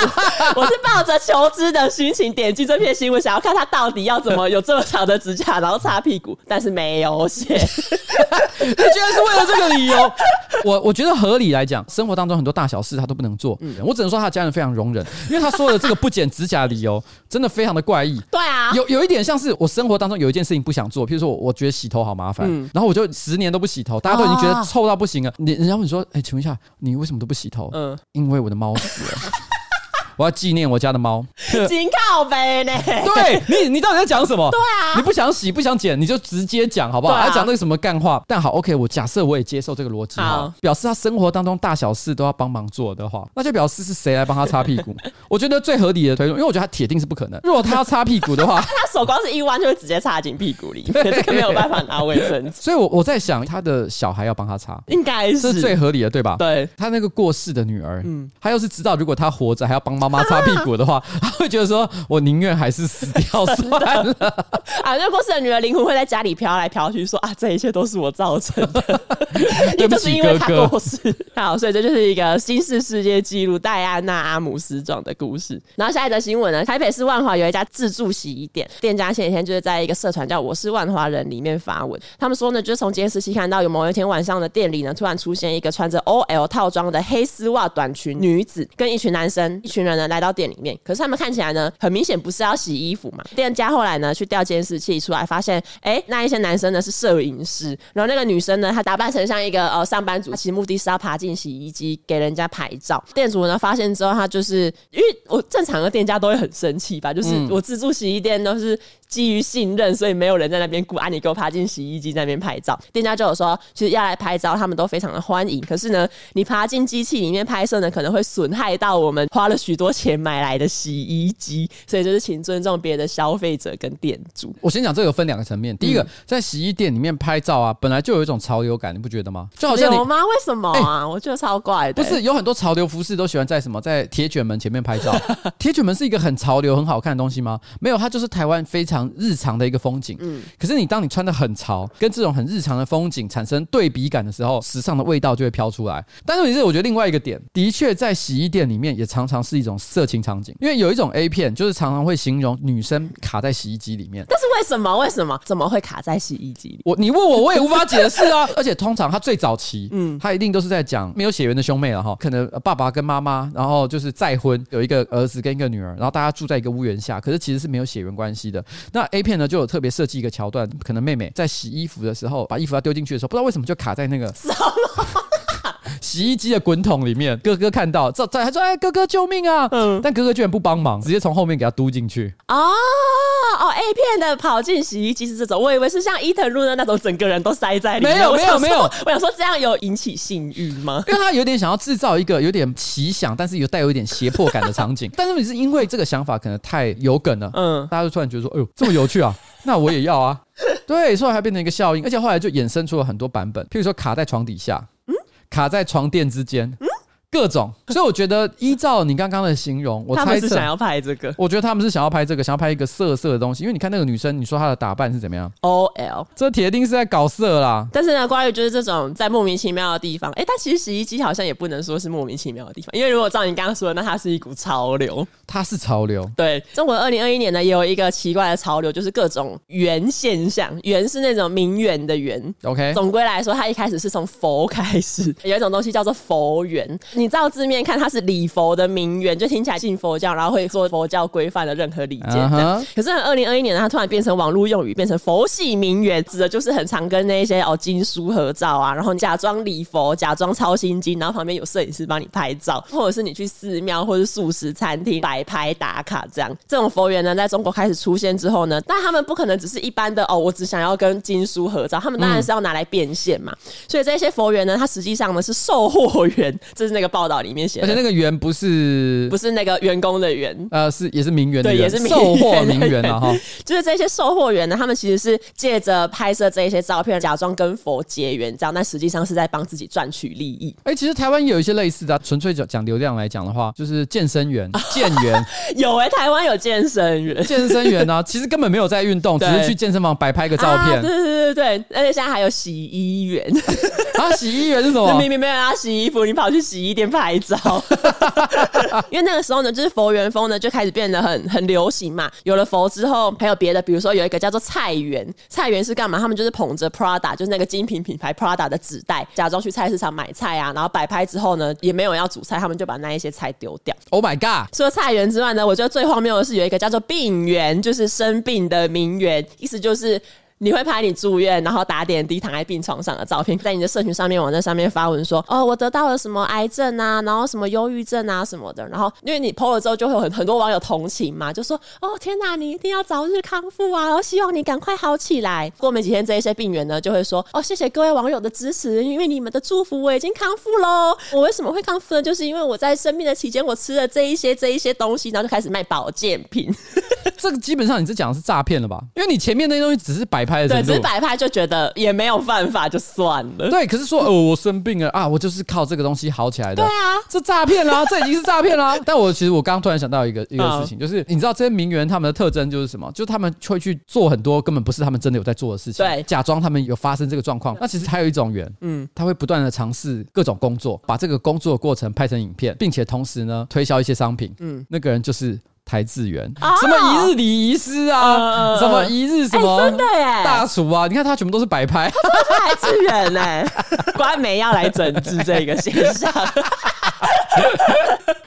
我是抱着求知的心情点击这篇新闻，想要看他到底要怎么有这么长的指甲，然后擦屁股，但是没有写。你居然是为了这个理由？我我觉得合理来讲，生活当中很多大小事他都不能做。嗯，我只能说他的家人非常容忍，因为他说的这个不剪指甲的理由真的非常的怪异。对啊，有有一点像是我生活当中有一件事情不想做，譬如说我我觉得洗头好麻烦，嗯、然后我就十年都不洗头，大家都已经觉得臭到不行了。你人家问说，哎，请问一下，你为什么都不洗头？嗯，因为我的猫死了。我要纪念我家的猫，金靠背呢？对你，你到底在讲什么？对啊，你不想洗不想剪，你就直接讲好不好？还讲那个什么干话？但好，OK，我假设我也接受这个逻辑哈，表示他生活当中大小事都要帮忙做的话，那就表示是谁来帮他擦屁股？我觉得最合理的推论，因为我觉得他铁定是不可能。如果他要擦屁股的话，他手光是一弯就会直接插进屁股里，这个没有办法拿卫生纸。所以，我我在想，他的小孩要帮他擦，应该是最合理的，对吧？对，他那个过世的女儿，嗯，他要是知道如果他活着还要帮妈妈擦屁股的话。他会觉得说：“我宁愿还是死掉算了。”啊，那过世的女儿灵魂会在家里飘来飘去，说：“啊，这一切都是我造成的，也就是，因为他过世。哥哥”好，所以这就是一个新式世界纪录戴安娜阿姆斯壮的故事。然后下一则新闻呢，台北市万华有一家自助洗衣店，店家前几天就是在一个社团叫“我是万华人”里面发文，他们说呢，就是从监视器看到有某一天晚上的店里呢，突然出现一个穿着 OL 套装的黑丝袜短裙女子，跟一群男生，一群人呢来到店里面。可是他们看起来呢，很明显不是要洗衣服嘛。店家后来呢去调监视器出来，发现哎、欸，那一些男生呢是摄影师，然后那个女生呢，她打扮成像一个呃上班族，其实目的是要爬进洗衣机给人家拍照。店主呢发现之后，他就是因为我正常的店家都会很生气吧，就是我自助洗衣店都是。基于信任，所以没有人在那边顾啊，你给我爬进洗衣机那边拍照。店家就有说，其实要来拍照，他们都非常的欢迎。可是呢，你爬进机器里面拍摄呢，可能会损害到我们花了许多钱买来的洗衣机。所以就是请尊重别的消费者跟店主。我先讲这个分两个层面。第一个，在洗衣店里面拍照啊，本来就有一种潮流感，你不觉得吗？就好像你有吗？为什么啊？欸、我觉得超怪的、欸。不是有很多潮流服饰都喜欢在什么在铁卷门前面拍照？铁卷门是一个很潮流、很好看的东西吗？没有，它就是台湾非常日常的一个。风景，嗯，可是你当你穿的很潮，跟这种很日常的风景产生对比感的时候，时尚的味道就会飘出来。但是，是我觉得另外一个点，的确在洗衣店里面也常常是一种色情场景，因为有一种 A 片，就是常常会形容女生卡在洗衣机里面。但是为什么？为什么？怎么会卡在洗衣机里？我你问我，我也无法解释啊。而且通常他最早期，嗯，他一定都是在讲没有血缘的兄妹了哈，可能爸爸跟妈妈，然后就是再婚，有一个儿子跟一个女儿，然后大家住在一个屋檐下，可是其实是没有血缘关系的。那 A 片呢，就有特别设计一个桥段，可能妹妹在洗衣服的时候，把衣服要丢进去的时候，不知道为什么就卡在那个 洗衣机的滚筒里面。哥哥看到，这在他说：“哎，哥哥救命啊！”嗯，但哥哥居然不帮忙，直接从后面给他嘟进去。哦哦，A 片的跑进洗衣机是这种，我以为是像伊藤润的那种，整个人都塞在里面。没有没有没有，我想说这样有引起性欲吗？因为他有点想要制造一个有点奇想，但是又带有一点胁迫感的场景。但是你是因为这个想法可能太有梗了，嗯，大家就突然觉得说：“哎呦，这么有趣啊！”那我也要啊，对，所以还变成一个效应，而且后来就衍生出了很多版本，譬如说卡在床底下，嗯，卡在床垫之间，各种，所以我觉得依照你刚刚的形容，我猜测他们是想要拍这个。我觉得他们是想要拍这个，想要拍一个色色的东西。因为你看那个女生，你说她的打扮是怎么样？OL，这铁定是在搞色啦。但是呢，关于就是这种在莫名其妙的地方，哎，但其实洗衣机好像也不能说是莫名其妙的地方，因为如果照你刚刚说的，那它是一股潮流。它是潮流。对，中国二零二一年呢，也有一个奇怪的潮流，就是各种圆现象。圆是那种名媛的圆。OK，总归来说，它一开始是从佛开始，有一种东西叫做佛缘。你照字面看。它是礼佛的名媛，就听起来信佛教，然后会做佛教规范的任何礼节。Uh huh. 可是，二零二一年呢，它突然变成网络用语，变成佛系名媛，指的就是很常跟那些哦经书合照啊，然后假装礼佛，假装抄心经，然后旁边有摄影师帮你拍照，或者是你去寺庙或者素食餐厅摆拍打卡这样。这种佛缘呢，在中国开始出现之后呢，但他们不可能只是一般的哦，我只想要跟经书合照，他们当然是要拿来变现嘛。嗯、所以这些佛缘呢，它实际上呢是售货员，这是那个报道里面写，而且那个员不是不是那个员工的员，呃，是也是名媛的对，也是名售货名媛啊哈。就是这些售货员呢，他们其实是借着拍摄这一些照片，假装跟佛结缘，这样，但实际上是在帮自己赚取利益。哎、欸，其实台湾也有一些类似的、啊，纯粹讲讲流量来讲的话，就是健身员、健员有哎、欸，台湾有健身员，健身员呢、啊，其实根本没有在运动，只是去健身房摆拍个照片。啊、对对对对，而且现在还有洗衣员啊，洗衣员是什么？明明没有人要洗衣服，你跑去洗衣店拍照。因为那个时候呢，就是佛缘风呢就开始变得很很流行嘛。有了佛之后，还有别的，比如说有一个叫做菜园，菜园是干嘛？他们就是捧着 Prada，就是那个精品品牌 Prada 的纸袋，假装去菜市场买菜啊，然后摆拍之后呢，也没有要煮菜，他们就把那一些菜丢掉。Oh my god！除了菜园之外呢，我觉得最荒谬的是有一个叫做病园，就是生病的名媛，意思就是。你会拍你住院，然后打点滴躺在病床上的照片，在你的社群上面、网站上面发文说：“哦，我得到了什么癌症啊，然后什么忧郁症啊什么的。”然后因为你 PO 了之后，就会有很很多网友同情嘛，就说：“哦，天哪，你一定要早日康复啊！我希望你赶快好起来。”过没几天，这一些病人呢就会说：“哦，谢谢各位网友的支持，因为你们的祝福，我已经康复喽。我为什么会康复呢？就是因为我在生病的期间，我吃了这一些这一些东西，然后就开始卖保健品。这个基本上你是讲的是诈骗了吧？因为你前面那些东西只是摆拍的，对，只是摆拍。”他就觉得也没有犯法，就算了。对，可是说，哦，我生病了啊，我就是靠这个东西好起来的。对啊，这诈骗啦，这已经是诈骗啦。但我其实我刚刚突然想到一个一个事情，就是你知道这些名媛他们的特征就是什么？就是他们会去做很多根本不是他们真的有在做的事情，对，假装他们有发生这个状况。那其实还有一种人，嗯，他会不断的尝试各种工作，把这个工作的过程拍成影片，并且同时呢推销一些商品。嗯，那个人就是。台志源，什么一日礼仪师啊，什么一日什么真的耶。大厨啊，你看他全部都是摆拍，台志源哎，官媒要来整治这个现象。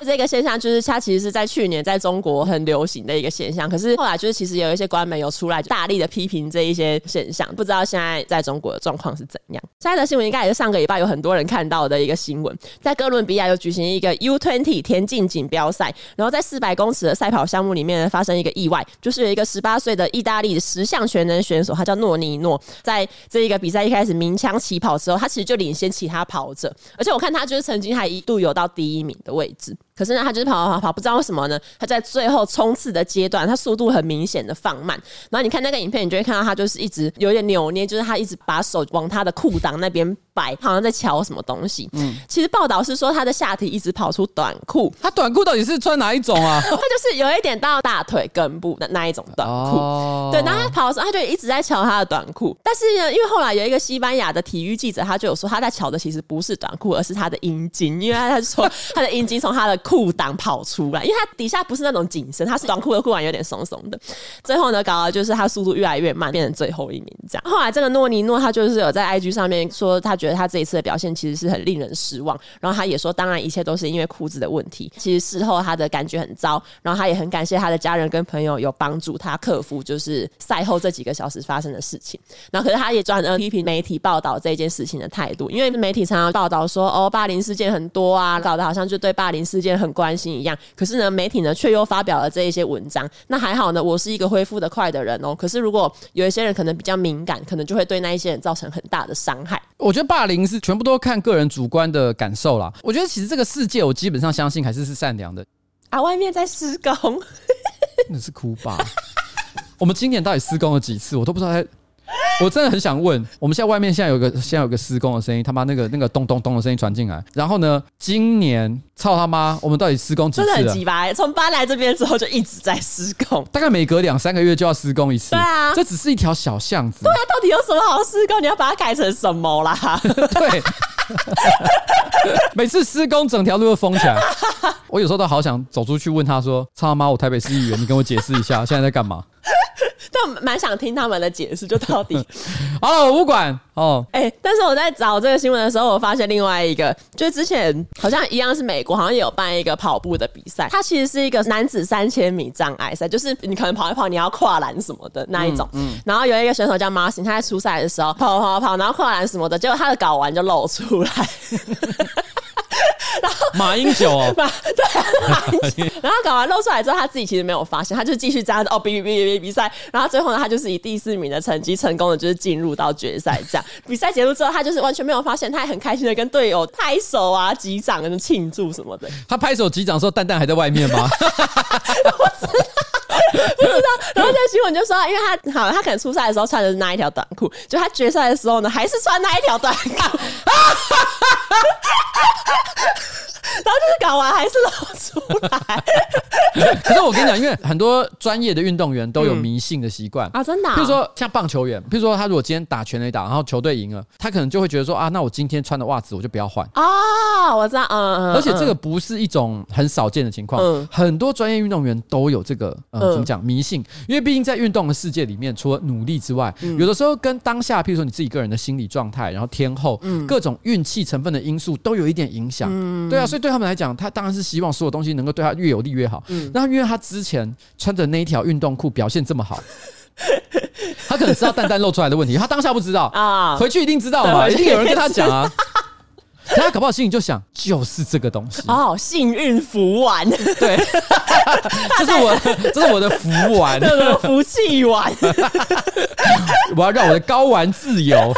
这个现象就是它其实是在去年在中国很流行的一个现象，可是后来就是其实有一些官媒有出来大力的批评这一些现象，不知道现在在中国的状况是怎样。下一则新闻应该也是上个礼拜有很多人看到的一个新闻，在哥伦比亚有举行一个 U20 田径锦标赛，然后在四百公尺的赛跑项目里面发生一个意外，就是有一个十八岁的意大利十项全能选手，他叫诺尼诺，在这一个比赛一开始鸣枪起跑之后，他其实就领先其他跑者，而且我看他就是曾经还一度有到第一名的位置。可是呢，他就是跑跑跑跑，不知道为什么呢？他在最后冲刺的阶段，他速度很明显的放慢。然后你看那个影片，你就会看到他就是一直有点扭捏，就是他一直把手往他的裤裆那边摆，好像在瞧什么东西。嗯，其实报道是说他的下体一直跑出短裤。他短裤到底是穿哪一种啊？他就是有一点到大腿根部的那一种短裤。哦，对，然后他跑的时候，他就一直在瞧他的短裤。但是呢，因为后来有一个西班牙的体育记者，他就有说他在瞧的其实不是短裤，而是他的阴茎，因为他就说 他的阴茎从他的。裤裆跑出来，因为他底下不是那种紧身，他是短裤的裤管有点松松的。最后呢，搞到就是他速度越来越慢，变成最后一名这样。后来这个诺尼诺他就是有在 IG 上面说，他觉得他这一次的表现其实是很令人失望。然后他也说，当然一切都是因为裤子的问题。其实事后他的感觉很糟，然后他也很感谢他的家人跟朋友有帮助他克服就是赛后这几个小时发生的事情。然后可是他也专门批评媒体报道这件事情的态度，因为媒体常常报道说哦，霸凌事件很多啊，搞得好像就对霸凌事件。很关心一样，可是呢，媒体呢却又发表了这一些文章。那还好呢，我是一个恢复得快的人哦。可是如果有一些人可能比较敏感，可能就会对那一些人造成很大的伤害。我觉得霸凌是全部都看个人主观的感受啦。我觉得其实这个世界，我基本上相信还是是善良的啊。外面在施工，那是哭吧？我们今年到底施工了几次？我都不知道在。我真的很想问，我们现在外面现在有个现在有个施工的声音，他妈那个那个咚咚咚的声音传进来。然后呢，今年操他妈，我们到底施工几次了？真的很鸡巴，从搬来这边之后就一直在施工，大概每隔两三个月就要施工一次。对啊，这只是一条小巷子。对啊，到底有什么好施工？你要把它改成什么啦？对，每次施工整条路都封起来，我有时候都好想走出去问他说：“操他妈，我台北市议员，你跟我解释一下，现在在干嘛？”但蛮想听他们的解释，就到底 好了，我不管哦。哎、欸，但是我在找这个新闻的时候，我发现另外一个，就是之前好像一样是美国，好像也有办一个跑步的比赛，它其实是一个男子三千米障碍赛，就是你可能跑一跑，你要跨栏什么的那一种。嗯。嗯，然后有一个选手叫 Martin，他在初赛的时候跑跑跑，然后跨栏什么的，结果他的睾丸就露出来。然 后马英九哦，马对，马英九，然后搞完露出来之后，他自己其实没有发现，他就继续这样子哦，比比比比比赛，然后最后呢，他就是以第四名的成绩成功的就是进入到决赛。这样比赛结束之后，他就是完全没有发现，他还很开心的跟队友拍手啊、击掌、跟庆祝什么的。他拍手击掌的时候，蛋蛋还在外面吗？我知道。不知道，然后在新闻就说，因为他好，他可能初赛的时候穿的是那一条短裤，就他决赛的时候呢，还是穿那一条短裤。然后就是搞完还是露出来。可是我跟你讲，因为很多专业的运动员都有迷信的习惯、嗯、啊，真的、啊。比如说像棒球员，比如说他如果今天打全垒打，然后球队赢了，他可能就会觉得说啊，那我今天穿的袜子我就不要换啊。我知道，嗯嗯。而且这个不是一种很少见的情况，嗯、很多专业运动员都有这个呃怎么讲迷信，因为毕竟在运动的世界里面，除了努力之外，嗯、有的时候跟当下，譬如说你自己个人的心理状态，然后天后，嗯、各种运气成分的因素都有一点影响。嗯、对啊，所以对他们来讲，他当然是希望所有东西能够对他越有利越好。嗯，那因为他之前穿着那一条运动裤表现这么好，他可能知道蛋蛋露出来的问题，他当下不知道啊，回去一定知道嘛，一定有人跟他讲啊。他搞不好心里就想，就是这个东西哦，幸运福丸，对，这是我，这是我的福丸，福气丸，我要让我的睾丸自由。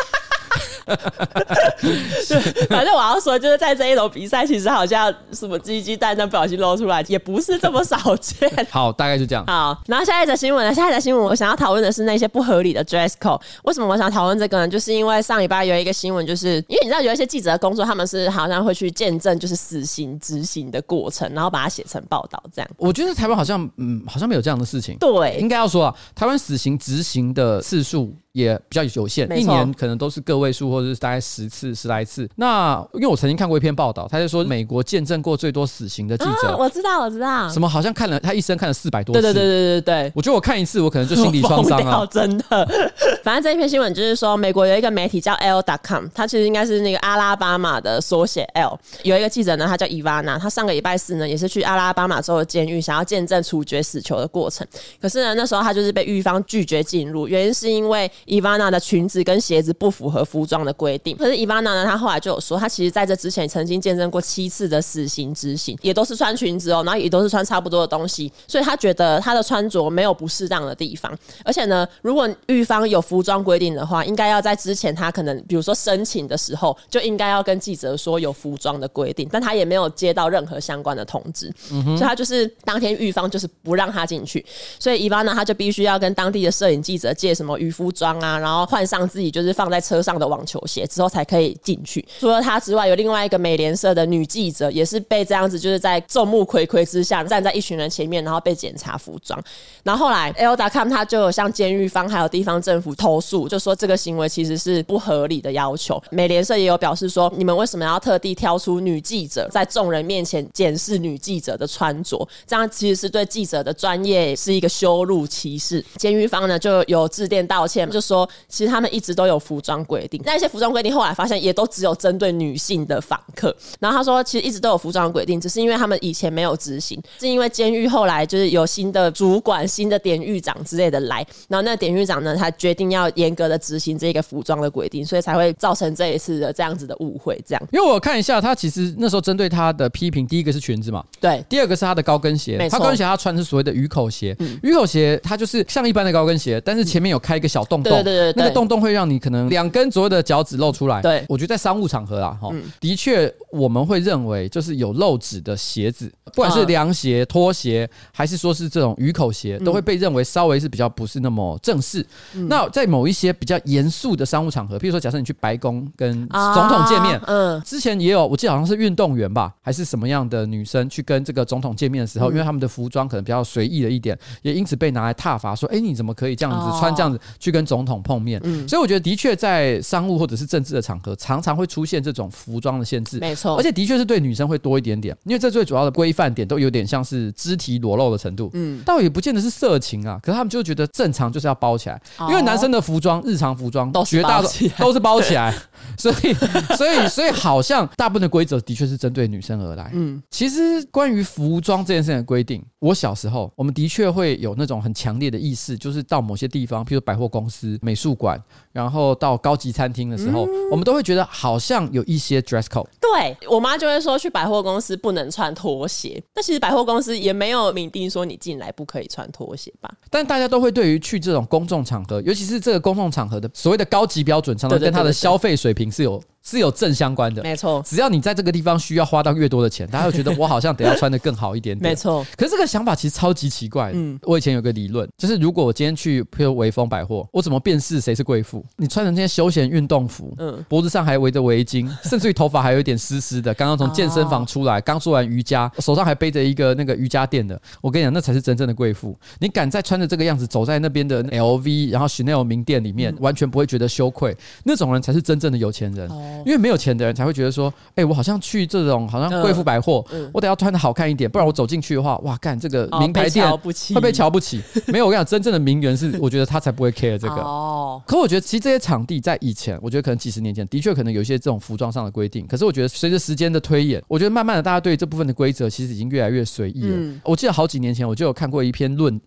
反正我要说，就是在这一种比赛，其实好像什么鸡鸡蛋蛋不小心露出来，也不是这么少见。好，大概就这样。好，然后下一则新闻呢？下一则新闻，我想要讨论的是那些不合理的 dress code。为什么我想讨论这个呢？就是因为上礼拜有一个新闻，就是因为你知道有一些记者的工作，他们是好像会去见证就是死刑执行的过程，然后把它写成报道这样。我觉得台湾好像嗯，好像没有这样的事情。对，应该要说啊，台湾死刑执行的次数。也比较有限，一年可能都是个位数，或者是大概十次、十来次。那因为我曾经看过一篇报道，他就说美国见证过最多死刑的记者，我知道，我知道，什么好像看了他一生看了四百多次。对对对对对对，我觉得我看一次，我可能就心理创伤啊，真的。反正这一篇新闻就是说，美国有一个媒体叫 L.com，它其实应该是那个阿拉巴马的缩写 L。有一个记者呢，他叫伊娃娜，他上个礼拜四呢，也是去阿拉巴马州的监狱，想要见证处决死囚的过程。可是呢，那时候他就是被狱方拒绝进入，原因是因为伊娃娜的。裙子跟鞋子不符合服装的规定，可是伊娃娜呢，她后来就有说，她其实在这之前曾经见证过七次的死刑执行，也都是穿裙子哦，然后也都是穿差不多的东西，所以她觉得她的穿着没有不适当的地方。而且呢，如果狱方有服装规定的话，应该要在之前她可能比如说申请的时候就应该要跟记者说有服装的规定，但她也没有接到任何相关的通知，嗯、哼所以她就是当天狱方就是不让她进去，所以伊娃娜她就必须要跟当地的摄影记者借什么渔夫装啊，然后换上。自己就是放在车上的网球鞋之后才可以进去。除了他之外，有另外一个美联社的女记者，也是被这样子，就是在众目睽睽之下站在一群人前面，然后被检查服装。然后后来 L.com 他就有向监狱方还有地方政府投诉，就说这个行为其实是不合理的要求。美联社也有表示说，你们为什么要特地挑出女记者在众人面前检视女记者的穿着？这样其实是对记者的专业是一个羞辱歧视。监狱方呢就有致电道歉，就说其实他们。一直都有服装规定，那一些服装规定后来发现也都只有针对女性的访客。然后他说，其实一直都有服装规定，只是因为他们以前没有执行，是因为监狱后来就是有新的主管、新的典狱长之类的来，然后那个典狱长呢，他决定要严格的执行这个服装的规定，所以才会造成这一次的这样子的误会。这样，因为我看一下，他其实那时候针对他的批评，第一个是裙子嘛，对，第二个是他的高跟鞋，他高跟鞋他穿的是所谓的鱼口鞋，嗯、鱼口鞋它就是像一般的高跟鞋，但是前面有开一个小洞洞，对对对，那个洞洞会让你可能两根左右的脚趾露出来。对，我觉得在商务场合啦，哈，的确我们会认为就是有露趾的鞋子，不管是凉鞋、拖鞋，还是说是这种鱼口鞋，都会被认为稍微是比较不是那么正式。那在某一些比较严肃的商务场合，譬如说假设你去白宫跟总统见面，嗯，之前也有，我记得好像是运动员吧，还是什么样的女生去跟这个总统见面的时候，因为他们的服装可能比较随意了一点，也因此被拿来挞伐，说，哎，你怎么可以这样子穿这样子去跟总统碰面？所以我觉得的确在。在商务或者是政治的场合，常常会出现这种服装的限制，没错，而且的确是对女生会多一点点，因为这最主要的规范点都有点像是肢体裸露的程度，嗯，倒也不见得是色情啊，可是他们就觉得正常就是要包起来，因为男生的服装、日常服装绝大多数都是包起来，所以，所以，所以好像大部分的规则的确是针对女生而来，嗯，其实关于服装这件事情的规定。我小时候，我们的确会有那种很强烈的意识，就是到某些地方，譬如百货公司、美术馆，然后到高级餐厅的时候，嗯、我们都会觉得好像有一些 dress code。对，我妈就会说，去百货公司不能穿拖鞋，但其实百货公司也没有明定说你进来不可以穿拖鞋吧？但大家都会对于去这种公众场合，尤其是这个公众场合的所谓的高级标准，常常跟他的消费水平是有。是有正相关的，没错。只要你在这个地方需要花到越多的钱，大家会觉得我好像得要穿得更好一点点。没错。可是这个想法其实超级奇怪的。嗯。我以前有个理论，就是如果我今天去譬如微风百货，我怎么辨识谁是贵妇？你穿成那些休闲运动服，嗯，脖子上还围着围巾，甚至于头发还有一点湿湿的，刚刚从健身房出来，刚做完瑜伽，手上还背着一个那个瑜伽垫的。我跟你讲，那才是真正的贵妇。你敢再穿着这个样子走在那边的 LV，然后 Chanel 名店里面，完全不会觉得羞愧，那种人才是真正的有钱人。哦。因为没有钱的人。才会觉得说，哎、欸，我好像去这种好像贵妇百货，嗯嗯、我得要穿的好看一点，不然我走进去的话，哇，干这个名牌店会被瞧不起。没有，我跟你讲，真正的名媛是，我觉得他才不会 care 这个。哦。可我觉得，其实这些场地在以前，我觉得可能几十年前的确可能有一些这种服装上的规定。可是我觉得，随着时间的推演，我觉得慢慢的，大家对这部分的规则其实已经越来越随意了。嗯、我记得好几年前，我就有看过一篇论，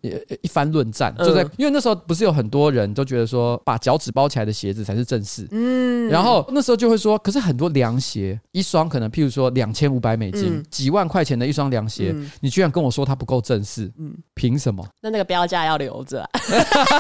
一番论战，就在因为那时候不是有很多人都觉得说，把脚趾包起来的鞋子才是正式。嗯。然后那时候就会说，可是很多凉鞋。一双可能，譬如说两千五百美金，嗯、几万块钱的一双凉鞋，嗯、你居然跟我说它不够正式，嗯，凭什么？那那个标价要留着、啊，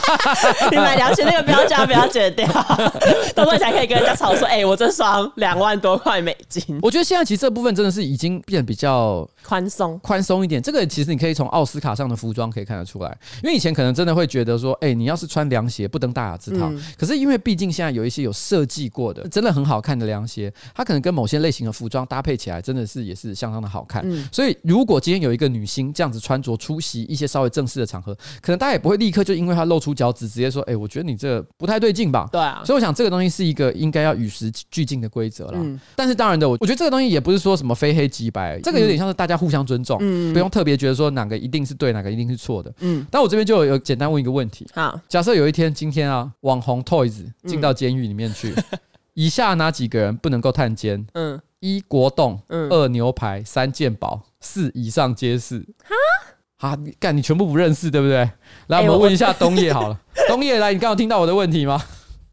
你买凉鞋那个标价不要剪掉，到时候才可以跟人家吵说，哎、欸，我这双两万多块美金。我觉得现在其实这部分真的是已经变得比较宽松，宽松一点。这个其实你可以从奥斯卡上的服装可以看得出来，因为以前可能真的会觉得说，哎、欸，你要是穿凉鞋不登大雅之堂。嗯、可是因为毕竟现在有一些有设计过的，真的很好看的凉鞋，它可能跟某些类。型的服装搭配起来，真的是也是相当的好看。嗯，所以如果今天有一个女星这样子穿着出席一些稍微正式的场合，可能大家也不会立刻就因为她露出脚趾，直接说：“哎，我觉得你这不太对劲吧？”对啊。所以我想这个东西是一个应该要与时俱进的规则了。嗯。但是当然的，我我觉得这个东西也不是说什么非黑即白，这个有点像是大家互相尊重，嗯，不用特别觉得说哪个一定是对，哪个一定是错的。嗯。但我这边就有有简单问一个问题。好，假设有一天今天啊，网红 Toys 进到监狱里面去，以下哪几个人不能够探监？嗯。一国栋，嗯、二牛排，三健保，四以上皆是。哈，好，干你全部不认识，对不对？来，我们问一下东叶好了。欸、东叶，来，你刚刚听到我的问题吗？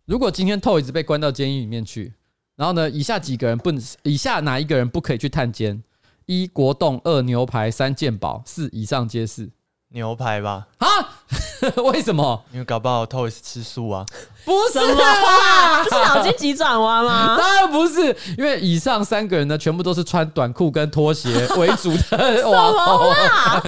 如果今天 Toys 被关到监狱里面去，然后呢，以下几个人不能，以下哪一个人不可以去探监？一国栋，二牛排，三健保，四以上皆是。牛排吧？啊？为什么？因为搞不好 Toys 吃素啊。不是啊，不是脑筋急转弯吗？当然不是，因为以上三个人呢，全部都是穿短裤跟拖鞋为主的。什么啦？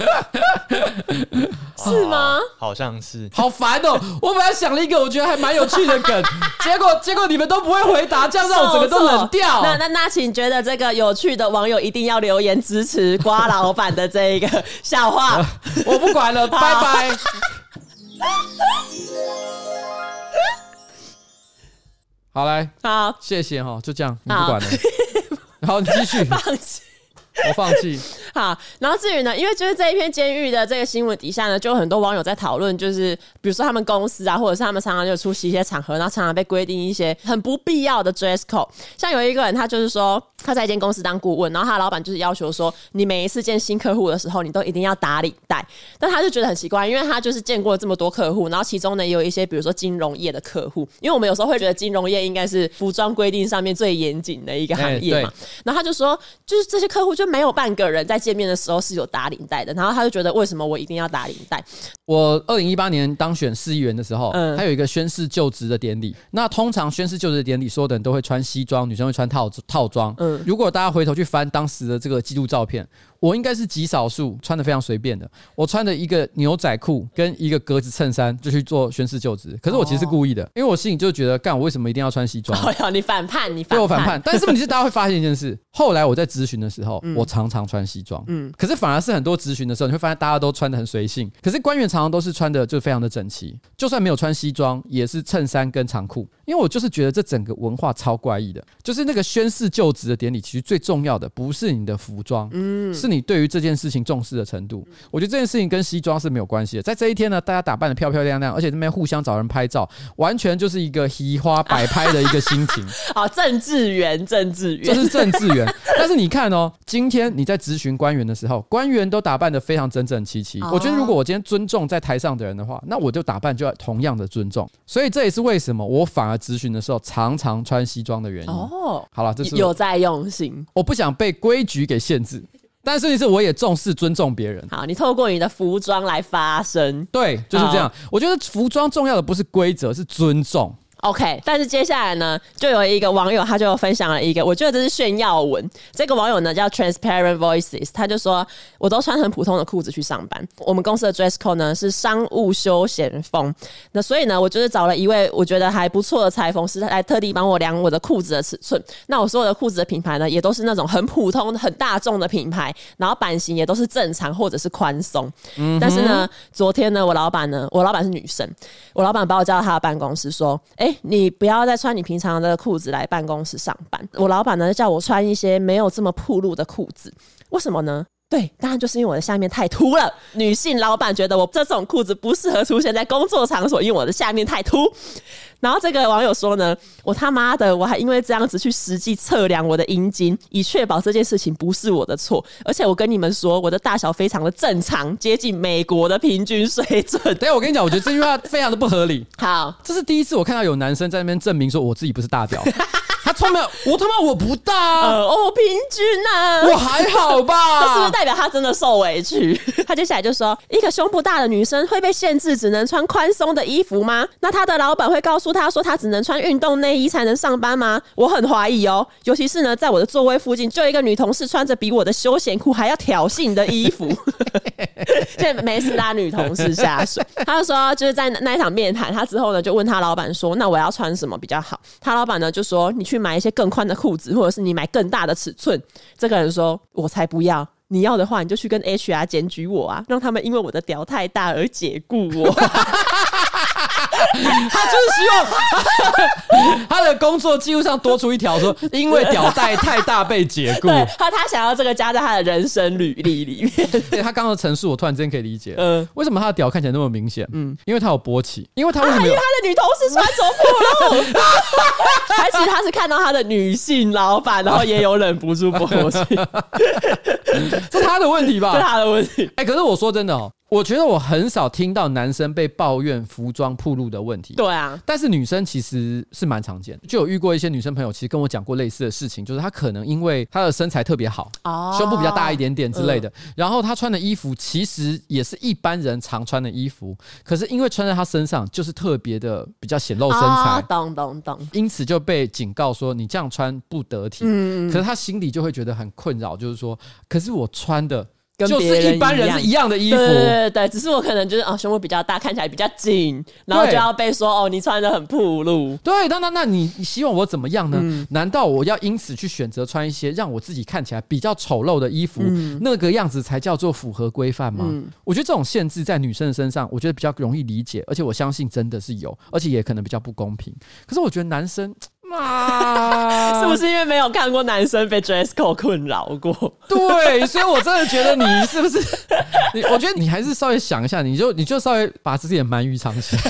是吗？好像是。好烦哦！我本来想了一个我觉得还蛮有趣的梗，结果结果你们都不会回答，这样让我整个都冷掉。那那那，请觉得这个有趣的网友一定要留言支持瓜老板的这一个笑话。我不管了，拜拜。好来，好，谢谢哈，就这样，你不管了，然后你继续，放弃，我放弃。好，然后至于呢，因为就是这一篇监狱的这个新闻底下呢，就有很多网友在讨论，就是比如说他们公司啊，或者是他们常常就出席一些场合，然后常常被规定一些很不必要的 dress code。像有一个人，他就是说他在一间公司当顾问，然后他的老板就是要求说，你每一次见新客户的时候，你都一定要打领带。但他就觉得很奇怪，因为他就是见过这么多客户，然后其中呢也有一些比如说金融业的客户，因为我们有时候会觉得金融业应该是服装规定上面最严谨的一个行业嘛。然后他就说，就是这些客户就没有半个人在。见面的时候是有打领带的，然后他就觉得为什么我一定要打领带？我二零一八年当选市议员的时候，嗯，还有一个宣誓就职的典礼。那通常宣誓就职的典礼，所有的人都会穿西装，女生会穿套套装。嗯，如果大家回头去翻当时的这个记录照片。我应该是极少数穿的非常随便的，我穿的一个牛仔裤跟一个格子衬衫就去做宣誓就职。可是我其实是故意的，因为我心里就觉得，干我为什么一定要穿西装？哎呀，你反叛，你反叛，对我反叛。但是问题是，大家会发现一件事，后来我在咨询的时候，我常常穿西装，嗯，可是反而是很多咨询的时候，你会发现大家都穿的很随性，可是官员常常都是穿的就非常的整齐，就算没有穿西装，也是衬衫跟长裤。因为我就是觉得这整个文化超怪异的，就是那个宣誓就职的典礼，其实最重要的不是你的服装，嗯，是你对于这件事情重视的程度。我觉得这件事情跟西装是没有关系的。在这一天呢，大家打扮的漂漂亮亮，而且这边互相找人拍照，完全就是一个移花摆拍的一个心情。好，政治员，政治员，这是政治员。但是你看哦，今天你在咨询官员的时候，官员都打扮的非常整整齐齐。我觉得如果我今天尊重在台上的人的话，那我就打扮就要同样的尊重。所以这也是为什么我反而质询的时候常常穿西装的原因。哦，好了，这是有在用心。我不想被规矩给限制，但是是我也重视尊重别人。好，你透过你的服装来发声，对，就是这样。我觉得服装重要的不是规则，是尊重。OK，但是接下来呢，就有一个网友他就分享了一个，我觉得这是炫耀文。这个网友呢叫 Transparent Voices，他就说，我都穿很普通的裤子去上班。我们公司的 dress code 呢是商务休闲风，那所以呢，我就是找了一位我觉得还不错的裁缝师来特地帮我量我的裤子的尺寸。那我所有的裤子的品牌呢，也都是那种很普通、很大众的品牌，然后版型也都是正常或者是宽松。嗯，但是呢，昨天呢，我老板呢，我老板是女生，我老板把我叫到他的办公室说，哎。你不要再穿你平常的裤子来办公室上班。我老板呢叫我穿一些没有这么铺路的裤子，为什么呢？对，当然就是因为我的下面太凸了。女性老板觉得我这种裤子不适合出现在工作场所，因为我的下面太凸。然后这个网友说呢，我他妈的，我还因为这样子去实际测量我的阴茎，以确保这件事情不是我的错。而且我跟你们说，我的大小非常的正常，接近美国的平均水准。等下我跟你讲，我觉得这句话非常的不合理。好，这是第一次我看到有男生在那边证明说我自己不是大屌。他穿没有，我他妈我不大、啊呃，哦，平均啊，我还好吧？这是不是代表他真的受委屈？他接下来就说，一个胸部大的女生会被限制只能穿宽松的衣服吗？那他的老板会告诉他说，他只能穿运动内衣才能上班吗？我很怀疑哦，尤其是呢，在我的座位附近就一个女同事穿着比我的休闲裤还要挑衅的衣服，这没事拉女同事下水。他就说，就是在那一场面谈，他之后呢就问他老板说，那我要穿什么比较好？他老板呢就说，你去。买一些更宽的裤子，或者是你买更大的尺寸。这个人说：“我才不要！你要的话，你就去跟 HR 检举我啊，让他们因为我的屌太大而解雇我。” 他就是希望他的工作记录上多出一条说，因为屌带太大被解雇。他他想要这个加在他的人生履历里面。对，他刚刚的陈述，我突然之间可以理解。嗯，为什么他的屌看起来那么明显？嗯，因为他有勃起。因为他为什么？因为他的女同事穿着暴露。还其实他是看到他的女性老板，然后也有忍不住勃起。是他的问题吧？是他的问题。哎、欸，可是我说真的哦。我觉得我很少听到男生被抱怨服装暴露的问题。对啊，但是女生其实是蛮常见的，就有遇过一些女生朋友，其实跟我讲过类似的事情，就是她可能因为她的身材特别好，哦，胸部比较大一点点之类的，然后她穿的衣服其实也是一般人常穿的衣服，可是因为穿在她身上就是特别的比较显露身材，懂懂懂，因此就被警告说你这样穿不得体。嗯，可是她心里就会觉得很困扰，就是说，可是我穿的。跟就是一般人是一样的衣服，对对对对，只是我可能就是啊、哦、胸部比较大，看起来比较紧，然后就要被说哦你穿的很暴露。对，那那那你你希望我怎么样呢？嗯、难道我要因此去选择穿一些让我自己看起来比较丑陋的衣服，嗯、那个样子才叫做符合规范吗？嗯、我觉得这种限制在女生的身上，我觉得比较容易理解，而且我相信真的是有，而且也可能比较不公平。可是我觉得男生。啊，是不是因为没有看过男生被 dress code 困扰过？对，所以我真的觉得你是不是？你我觉得你还是稍微想一下，你就你就稍微把自己的鳗鱼藏起来，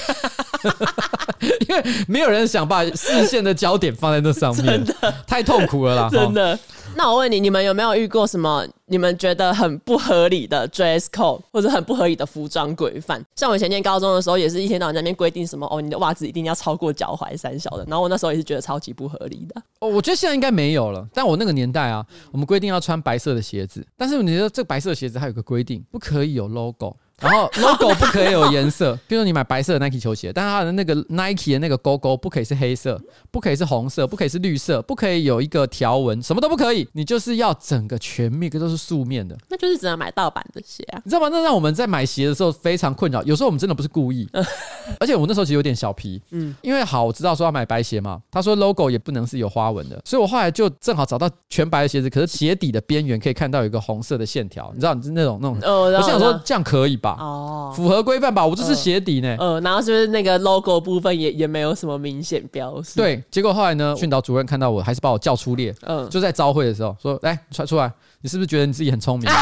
因为没有人想把视线的焦点放在那上面，真的太痛苦了啦，真的。那我问你，你们有没有遇过什么你们觉得很不合理的 dress code，或者很不合理的服装规范？像我以前念高中的时候，也是一天到晚在那边规定什么哦，你的袜子一定要超过脚踝三小的。然后我那时候也是觉得超级不合理的。哦，我觉得现在应该没有了。但我那个年代啊，我们规定要穿白色的鞋子，但是你说这个白色的鞋子还有个规定，不可以有 logo。然后 logo 不可以有颜色，比如说你买白色的 Nike 球鞋，但是它的那个 Nike 的那个勾勾不可以是黑色，不可以是红色，不可以是绿色，不可以有一个条纹，什么都不可以。你就是要整个全面都是素面的，那就是只能买盗版的鞋啊，你知道吗？那让我们在买鞋的时候非常困扰。有时候我们真的不是故意，而且我那时候其实有点小皮，嗯，因为好我知道说要买白鞋嘛，他说 logo 也不能是有花纹的，所以我后来就正好找到全白的鞋子，可是鞋底的边缘可以看到有一个红色的线条，你知道，你是那种那种，我想说这样可以吧？吧？哦，符合规范吧？我这是鞋底呢。呃，然后是不是那个 logo 部分也也没有什么明显标识。对，结果后来呢，训导主任看到我还是把我叫出列。嗯，就在招会的时候说：“来，穿出来，你是不是觉得你自己很聪明？”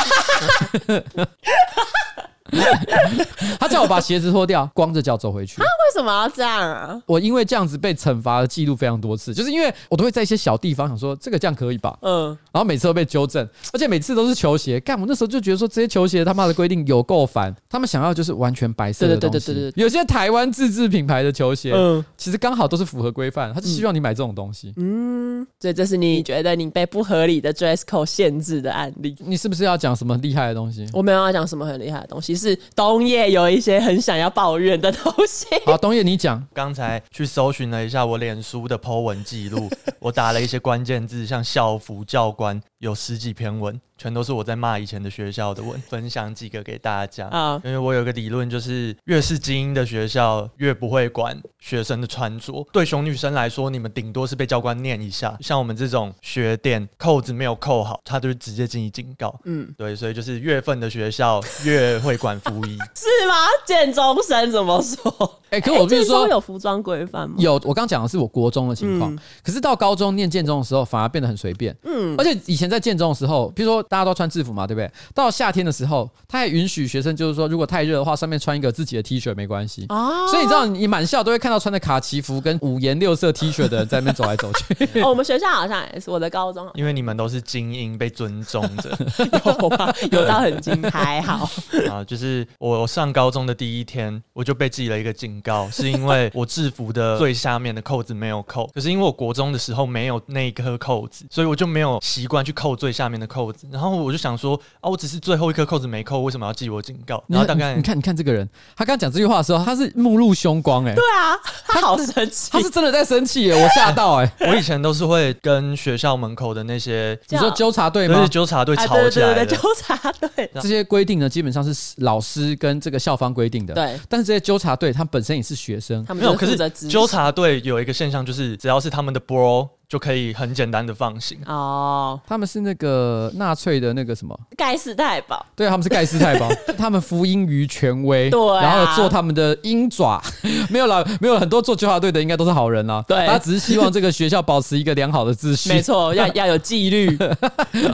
他叫我把鞋子脱掉，光着脚走回去。啊为什么要这样啊？我因为这样子被惩罚的记录非常多次，就是因为我都会在一些小地方想说这个这样可以吧？嗯，然后每次都被纠正，而且每次都是球鞋。干，我那时候就觉得说这些球鞋他妈的规定有够烦。他们想要就是完全白色的东西。对对对对对。有些台湾自制品牌的球鞋，嗯，其实刚好都是符合规范，他就希望你买这种东西。嗯，所以这是你觉得你被不合理的 dress code 限制的案例。你是不是要讲什么厉害的东西？我没有要讲什么很厉害的东西。是东叶有一些很想要抱怨的东西。好，东叶你讲。刚才去搜寻了一下我脸书的 po 文记录，我打了一些关键字，像校服、教官，有十几篇文。全都是我在骂以前的学校的我，分享几个给大家。啊，因为我有个理论，就是越是精英的学校，越不会管学生的穿着。对熊女生来说，你们顶多是被教官念一下。像我们这种学店扣子没有扣好，他就直接进行警告。嗯，对，所以就是月份的学校越会管服仪，是 吗？建中生怎么说？哎、欸，可我跟你说有服装规范吗？有，我刚讲的是我国中的情况。嗯、可是到高中念建中的时候，反而变得很随便。嗯，而且以前在建中的时候，比如说。大家都穿制服嘛，对不对？到夏天的时候，他还允许学生，就是说，如果太热的话，上面穿一个自己的 T 恤没关系。哦，所以你知道，你满校都会看到穿的卡其服跟五颜六色 T 恤的人在那边走来走去。哦，我们学校好像也是，我的高中，因为你们都是精英，被尊重着，有吧？有到很精，还好 啊。就是我上高中的第一天，我就被记了一个警告，是因为我制服的最下面的扣子没有扣。可是因为我国中的时候没有那一颗扣子，所以我就没有习惯去扣最下面的扣子。然后我就想说啊，我只是最后一颗扣子没扣，为什么要记我警告？然后大概你看，你看这个人，他刚讲这句话的时候，他是目露凶光哎、欸。对啊，他好生气，他是真的在生气耶，我吓到哎。我以前都是会跟学校门口的那些，你说纠察队吗？是纠察队吵起来的。纠察队这些规定呢，基本上是老师跟这个校方规定的。对，但是这些纠察队他本身也是学生，他们没有。可是纠察队有一个现象，就是只要是他们的 bro。就可以很简单的放行哦。他们是那个纳粹的那个什么盖世太保，对，他们是盖世太保，他们服膺于权威，对，然后做他们的鹰爪。没有啦，没有很多做纠察队的应该都是好人啦。对，他只是希望这个学校保持一个良好的秩序。没错，要 要有纪律。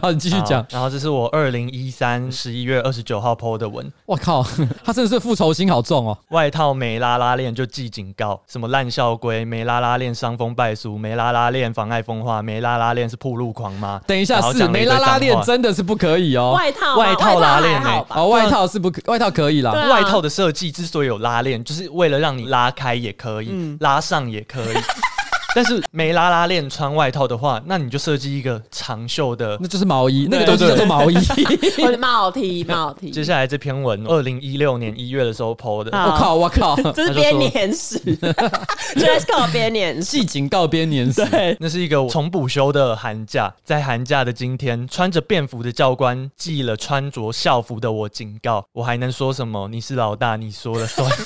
好，你继续讲。然后这是我二零一三十一月二十九号 po 的文。我靠，他真的是复仇心好重哦。外套没拉拉链就记警告，什么烂校规，没拉拉链伤风败俗，没拉拉链。妨碍风化，没拉拉链是铺路狂吗？等一下，是没拉拉链真的是不可以哦。外套，外套拉链呢？哦，外套是不可，外套可以啦。外套的设计之所以有拉链，就是为了让你拉开也可以，拉上也可以。但是没拉拉链穿外套的话，那你就设计一个长袖的，那就是毛衣，那个东西叫做毛衣，或 者帽 T 帽 T。接下来这篇文，二零一六年一月的时候 po 的，我靠我靠，这是编年史，dress code 编年史，记警告编年史。对，那是一个重补修的寒假，在寒假的今天，穿着便服的教官记了穿着校服的我警告，我还能说什么？你是老大，你说了算。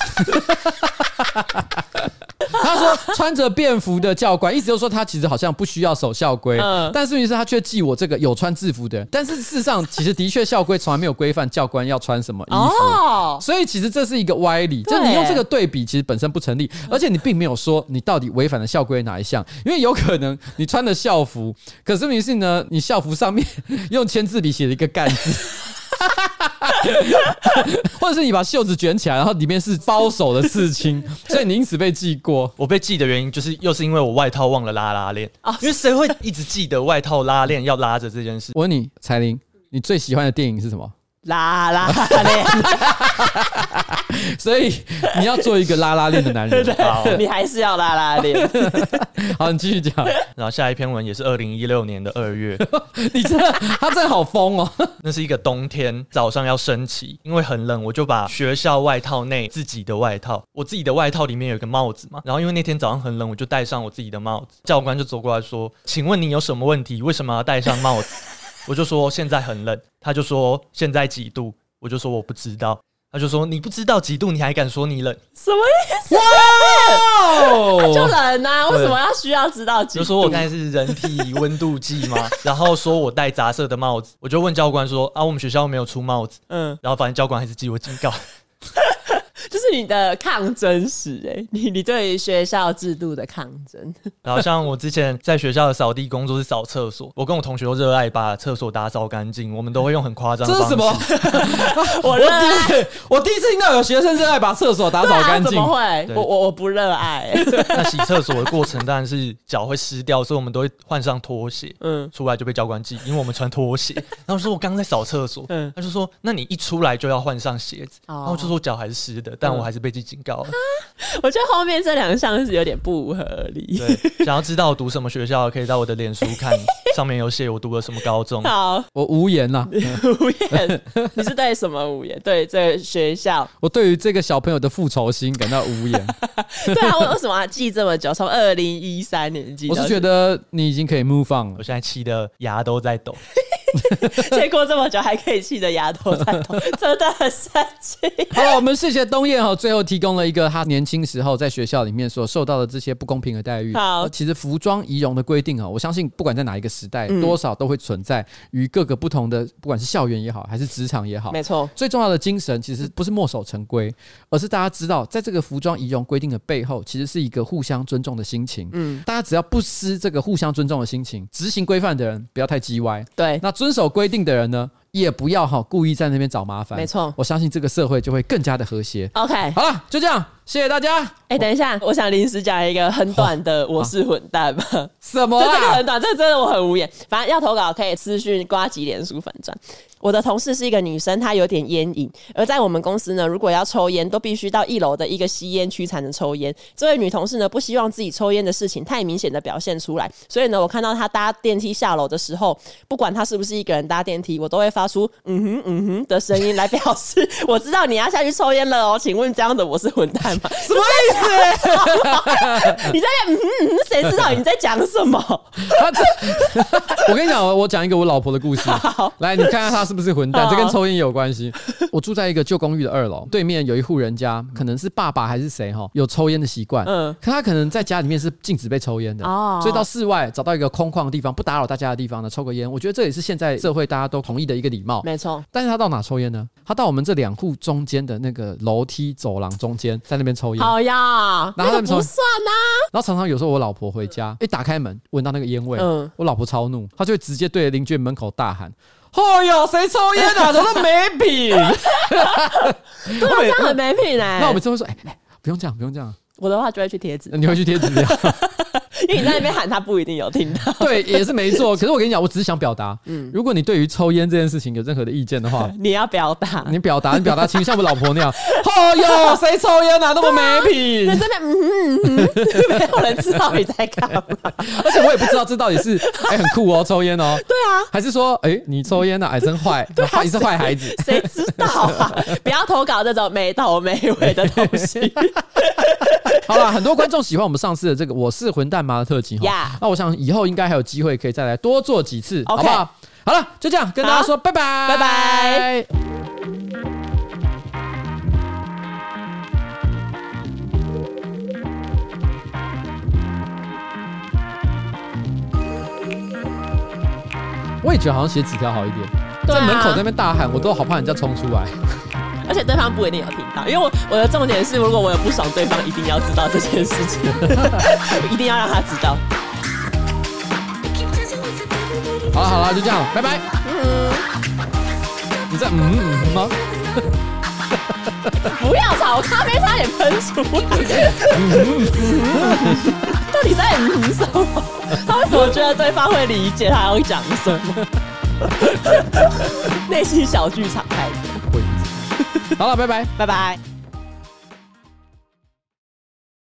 他说穿着便服的教官，意思就是说他其实好像不需要守校规，嗯，但是问题是他却记我这个有穿制服的人。但是事实上，其实的确校规从来没有规范教官要穿什么衣服，哦，所以其实这是一个歪理。就你用这个对比，其实本身不成立，而且你并没有说你到底违反了校规哪一项，因为有可能你穿的校服，可是问题是呢，你校服上面 用签字笔写了一个干字。或者是你把袖子卷起来，然后里面是包手的刺青，所以你因此被记过。我被记的原因就是又是因为我外套忘了拉拉链啊，因为谁会一直记得外套拉链要拉着这件事？我问你，彩玲，你最喜欢的电影是什么？拉拉链，所以你要做一个拉拉链的男人。好，你还是要拉拉链。好，你继续讲。然后下一篇文也是二零一六年的二月，你真的，他真的好疯哦。那是一个冬天早上要升旗，因为很冷，我就把学校外套内自己的外套，我自己的外套里面有一个帽子嘛。然后因为那天早上很冷，我就戴上我自己的帽子。教官就走过来说：“请问你有什么问题？为什么要戴上帽子？”我就说现在很冷，他就说现在几度，我就说我不知道，他就说你不知道几度，你还敢说你冷？什么意思？哇，就冷啊？为什么要需要知道几度？就说我刚才是人体温度计吗？然后说我戴杂色的帽子，我就问教官说啊，我们学校没有出帽子，嗯，然后反正教官还是记我警告。这是你的抗争史哎，你你对于学校制度的抗争。然后像我之前在学校的扫地工作是扫厕所，我跟我同学都热爱把厕所打扫干净，我们都会用很夸张。这是什么？我热爱，我第一次听到有学生热爱把厕所打扫干净。怎么会？我我我不热爱。那洗厕所的过程当然是脚会湿掉，所以我们都会换上拖鞋。嗯，出来就被教官记，因为我们穿拖鞋。然后说我刚刚在扫厕所，嗯，他就说那你一出来就要换上鞋子，然后就说脚还是湿的。但我还是被记警告了。我觉得后面这两项是有点不合理。对，想要知道我读什么学校，可以到我的脸书看，上面有写我读了什么高中。好，我无言了。无言，你是对什么无言？对这个学校，我对于这个小朋友的复仇心感到无言。对啊，我为什么要记这么久？从二零一三年记。我是觉得你已经可以 move on 了，我现在气得牙都在抖。结果这么久还可以气得牙都在抖，真的很生气。好了，我们谢谢东燕哈，最后提供了一个他年轻时候在学校里面所受到的这些不公平的待遇。好，其实服装仪容的规定啊，我相信不管在哪一个时代，多少都会存在于各个不同的，不管是校园也好，还是职场也好。没错，最重要的精神其实不是墨守成规，而是大家知道，在这个服装仪容规定的背后，其实是一个互相尊重的心情。嗯，大家只要不失这个互相尊重的心情，执行规范的人不要太叽歪。对，那遵守规定的人呢，也不要哈故意在那边找麻烦。没错，我相信这个社会就会更加的和谐。OK，好了，就这样，谢谢大家。哎、欸，等一下，我想临时讲一个很短的，我是混蛋吧？什么、啊？这个很短，这个真的我很无言。反正要投稿可以私讯瓜吉脸书粉专。我的同事是一个女生，她有点烟瘾，而在我们公司呢，如果要抽烟，都必须到一楼的一个吸烟区才能抽烟。这位女同事呢，不希望自己抽烟的事情太明显的表现出来，所以呢，我看到她搭电梯下楼的时候，不管她是不是一个人搭电梯，我都会发出嗯哼嗯哼的声音来表示我知道你要下去抽烟了哦。请问这样的我是混蛋吗？什么意思？你在嗯哼嗯哼，谁知道你在讲什么？我跟你讲，我讲一个我老婆的故事。好，来，你看看她。是不是混蛋？这跟抽烟有关系。我住在一个旧公寓的二楼，对面有一户人家，可能是爸爸还是谁哈，有抽烟的习惯。嗯，可他可能在家里面是禁止被抽烟的哦，所以到室外找到一个空旷的地方，不打扰大家的地方呢，抽个烟。我觉得这也是现在社会大家都同意的一个礼貌。没错。但是他到哪抽烟呢？他到我们这两户中间的那个楼梯走廊中间，在那边抽烟。好呀，那个不算啊。然后常常有时候我老婆回家，一打开门闻到那个烟味，嗯，我老婆超怒，她就会直接对着邻居门口大喊。哦哟，谁抽烟啊？怎么没品？对，这样很没品哎。那我们就会说，哎哎，不用这样，不用这样。我的话就会去贴纸，你会去贴纸这因为你在那边喊，他不一定有听到。对，也是没错。可是我跟你讲，我只是想表达，嗯，如果你对于抽烟这件事情有任何的意见的话，你要表达，你表达，你表达，请像我老婆那样。哦哟，谁抽烟啊？那么没品。在这边，嗯嗯嗯，没有人知道你在干嘛。而且我也不知道这到底是哎很酷哦，抽烟哦。对啊。还是说，哎，你抽烟呢？哎，真坏，你是坏孩子。谁知道啊？不要投稿这种没头没尾的东西。好了，很多观众喜欢我们上次的这个“我是混蛋吗”的特辑哈。那我想以后应该还有机会可以再来多做几次，好不好？好了，就这样跟大家说拜拜，拜拜。我也觉得好像写纸条好一点，在门口那边大喊，我都好怕人家冲出来。而且对方不一定有听到，因为我我的重点是，如果我有不爽，对方一定要知道这件事情，一定要让他知道。好了好了，就这样，拜拜。嗯，你在嗯嗯吗？不要吵，我咖啡差点喷出来。到底在嗯什么？他为什么觉得对方会理解他要讲什么？内心小剧场开始。好了，拜拜，拜拜。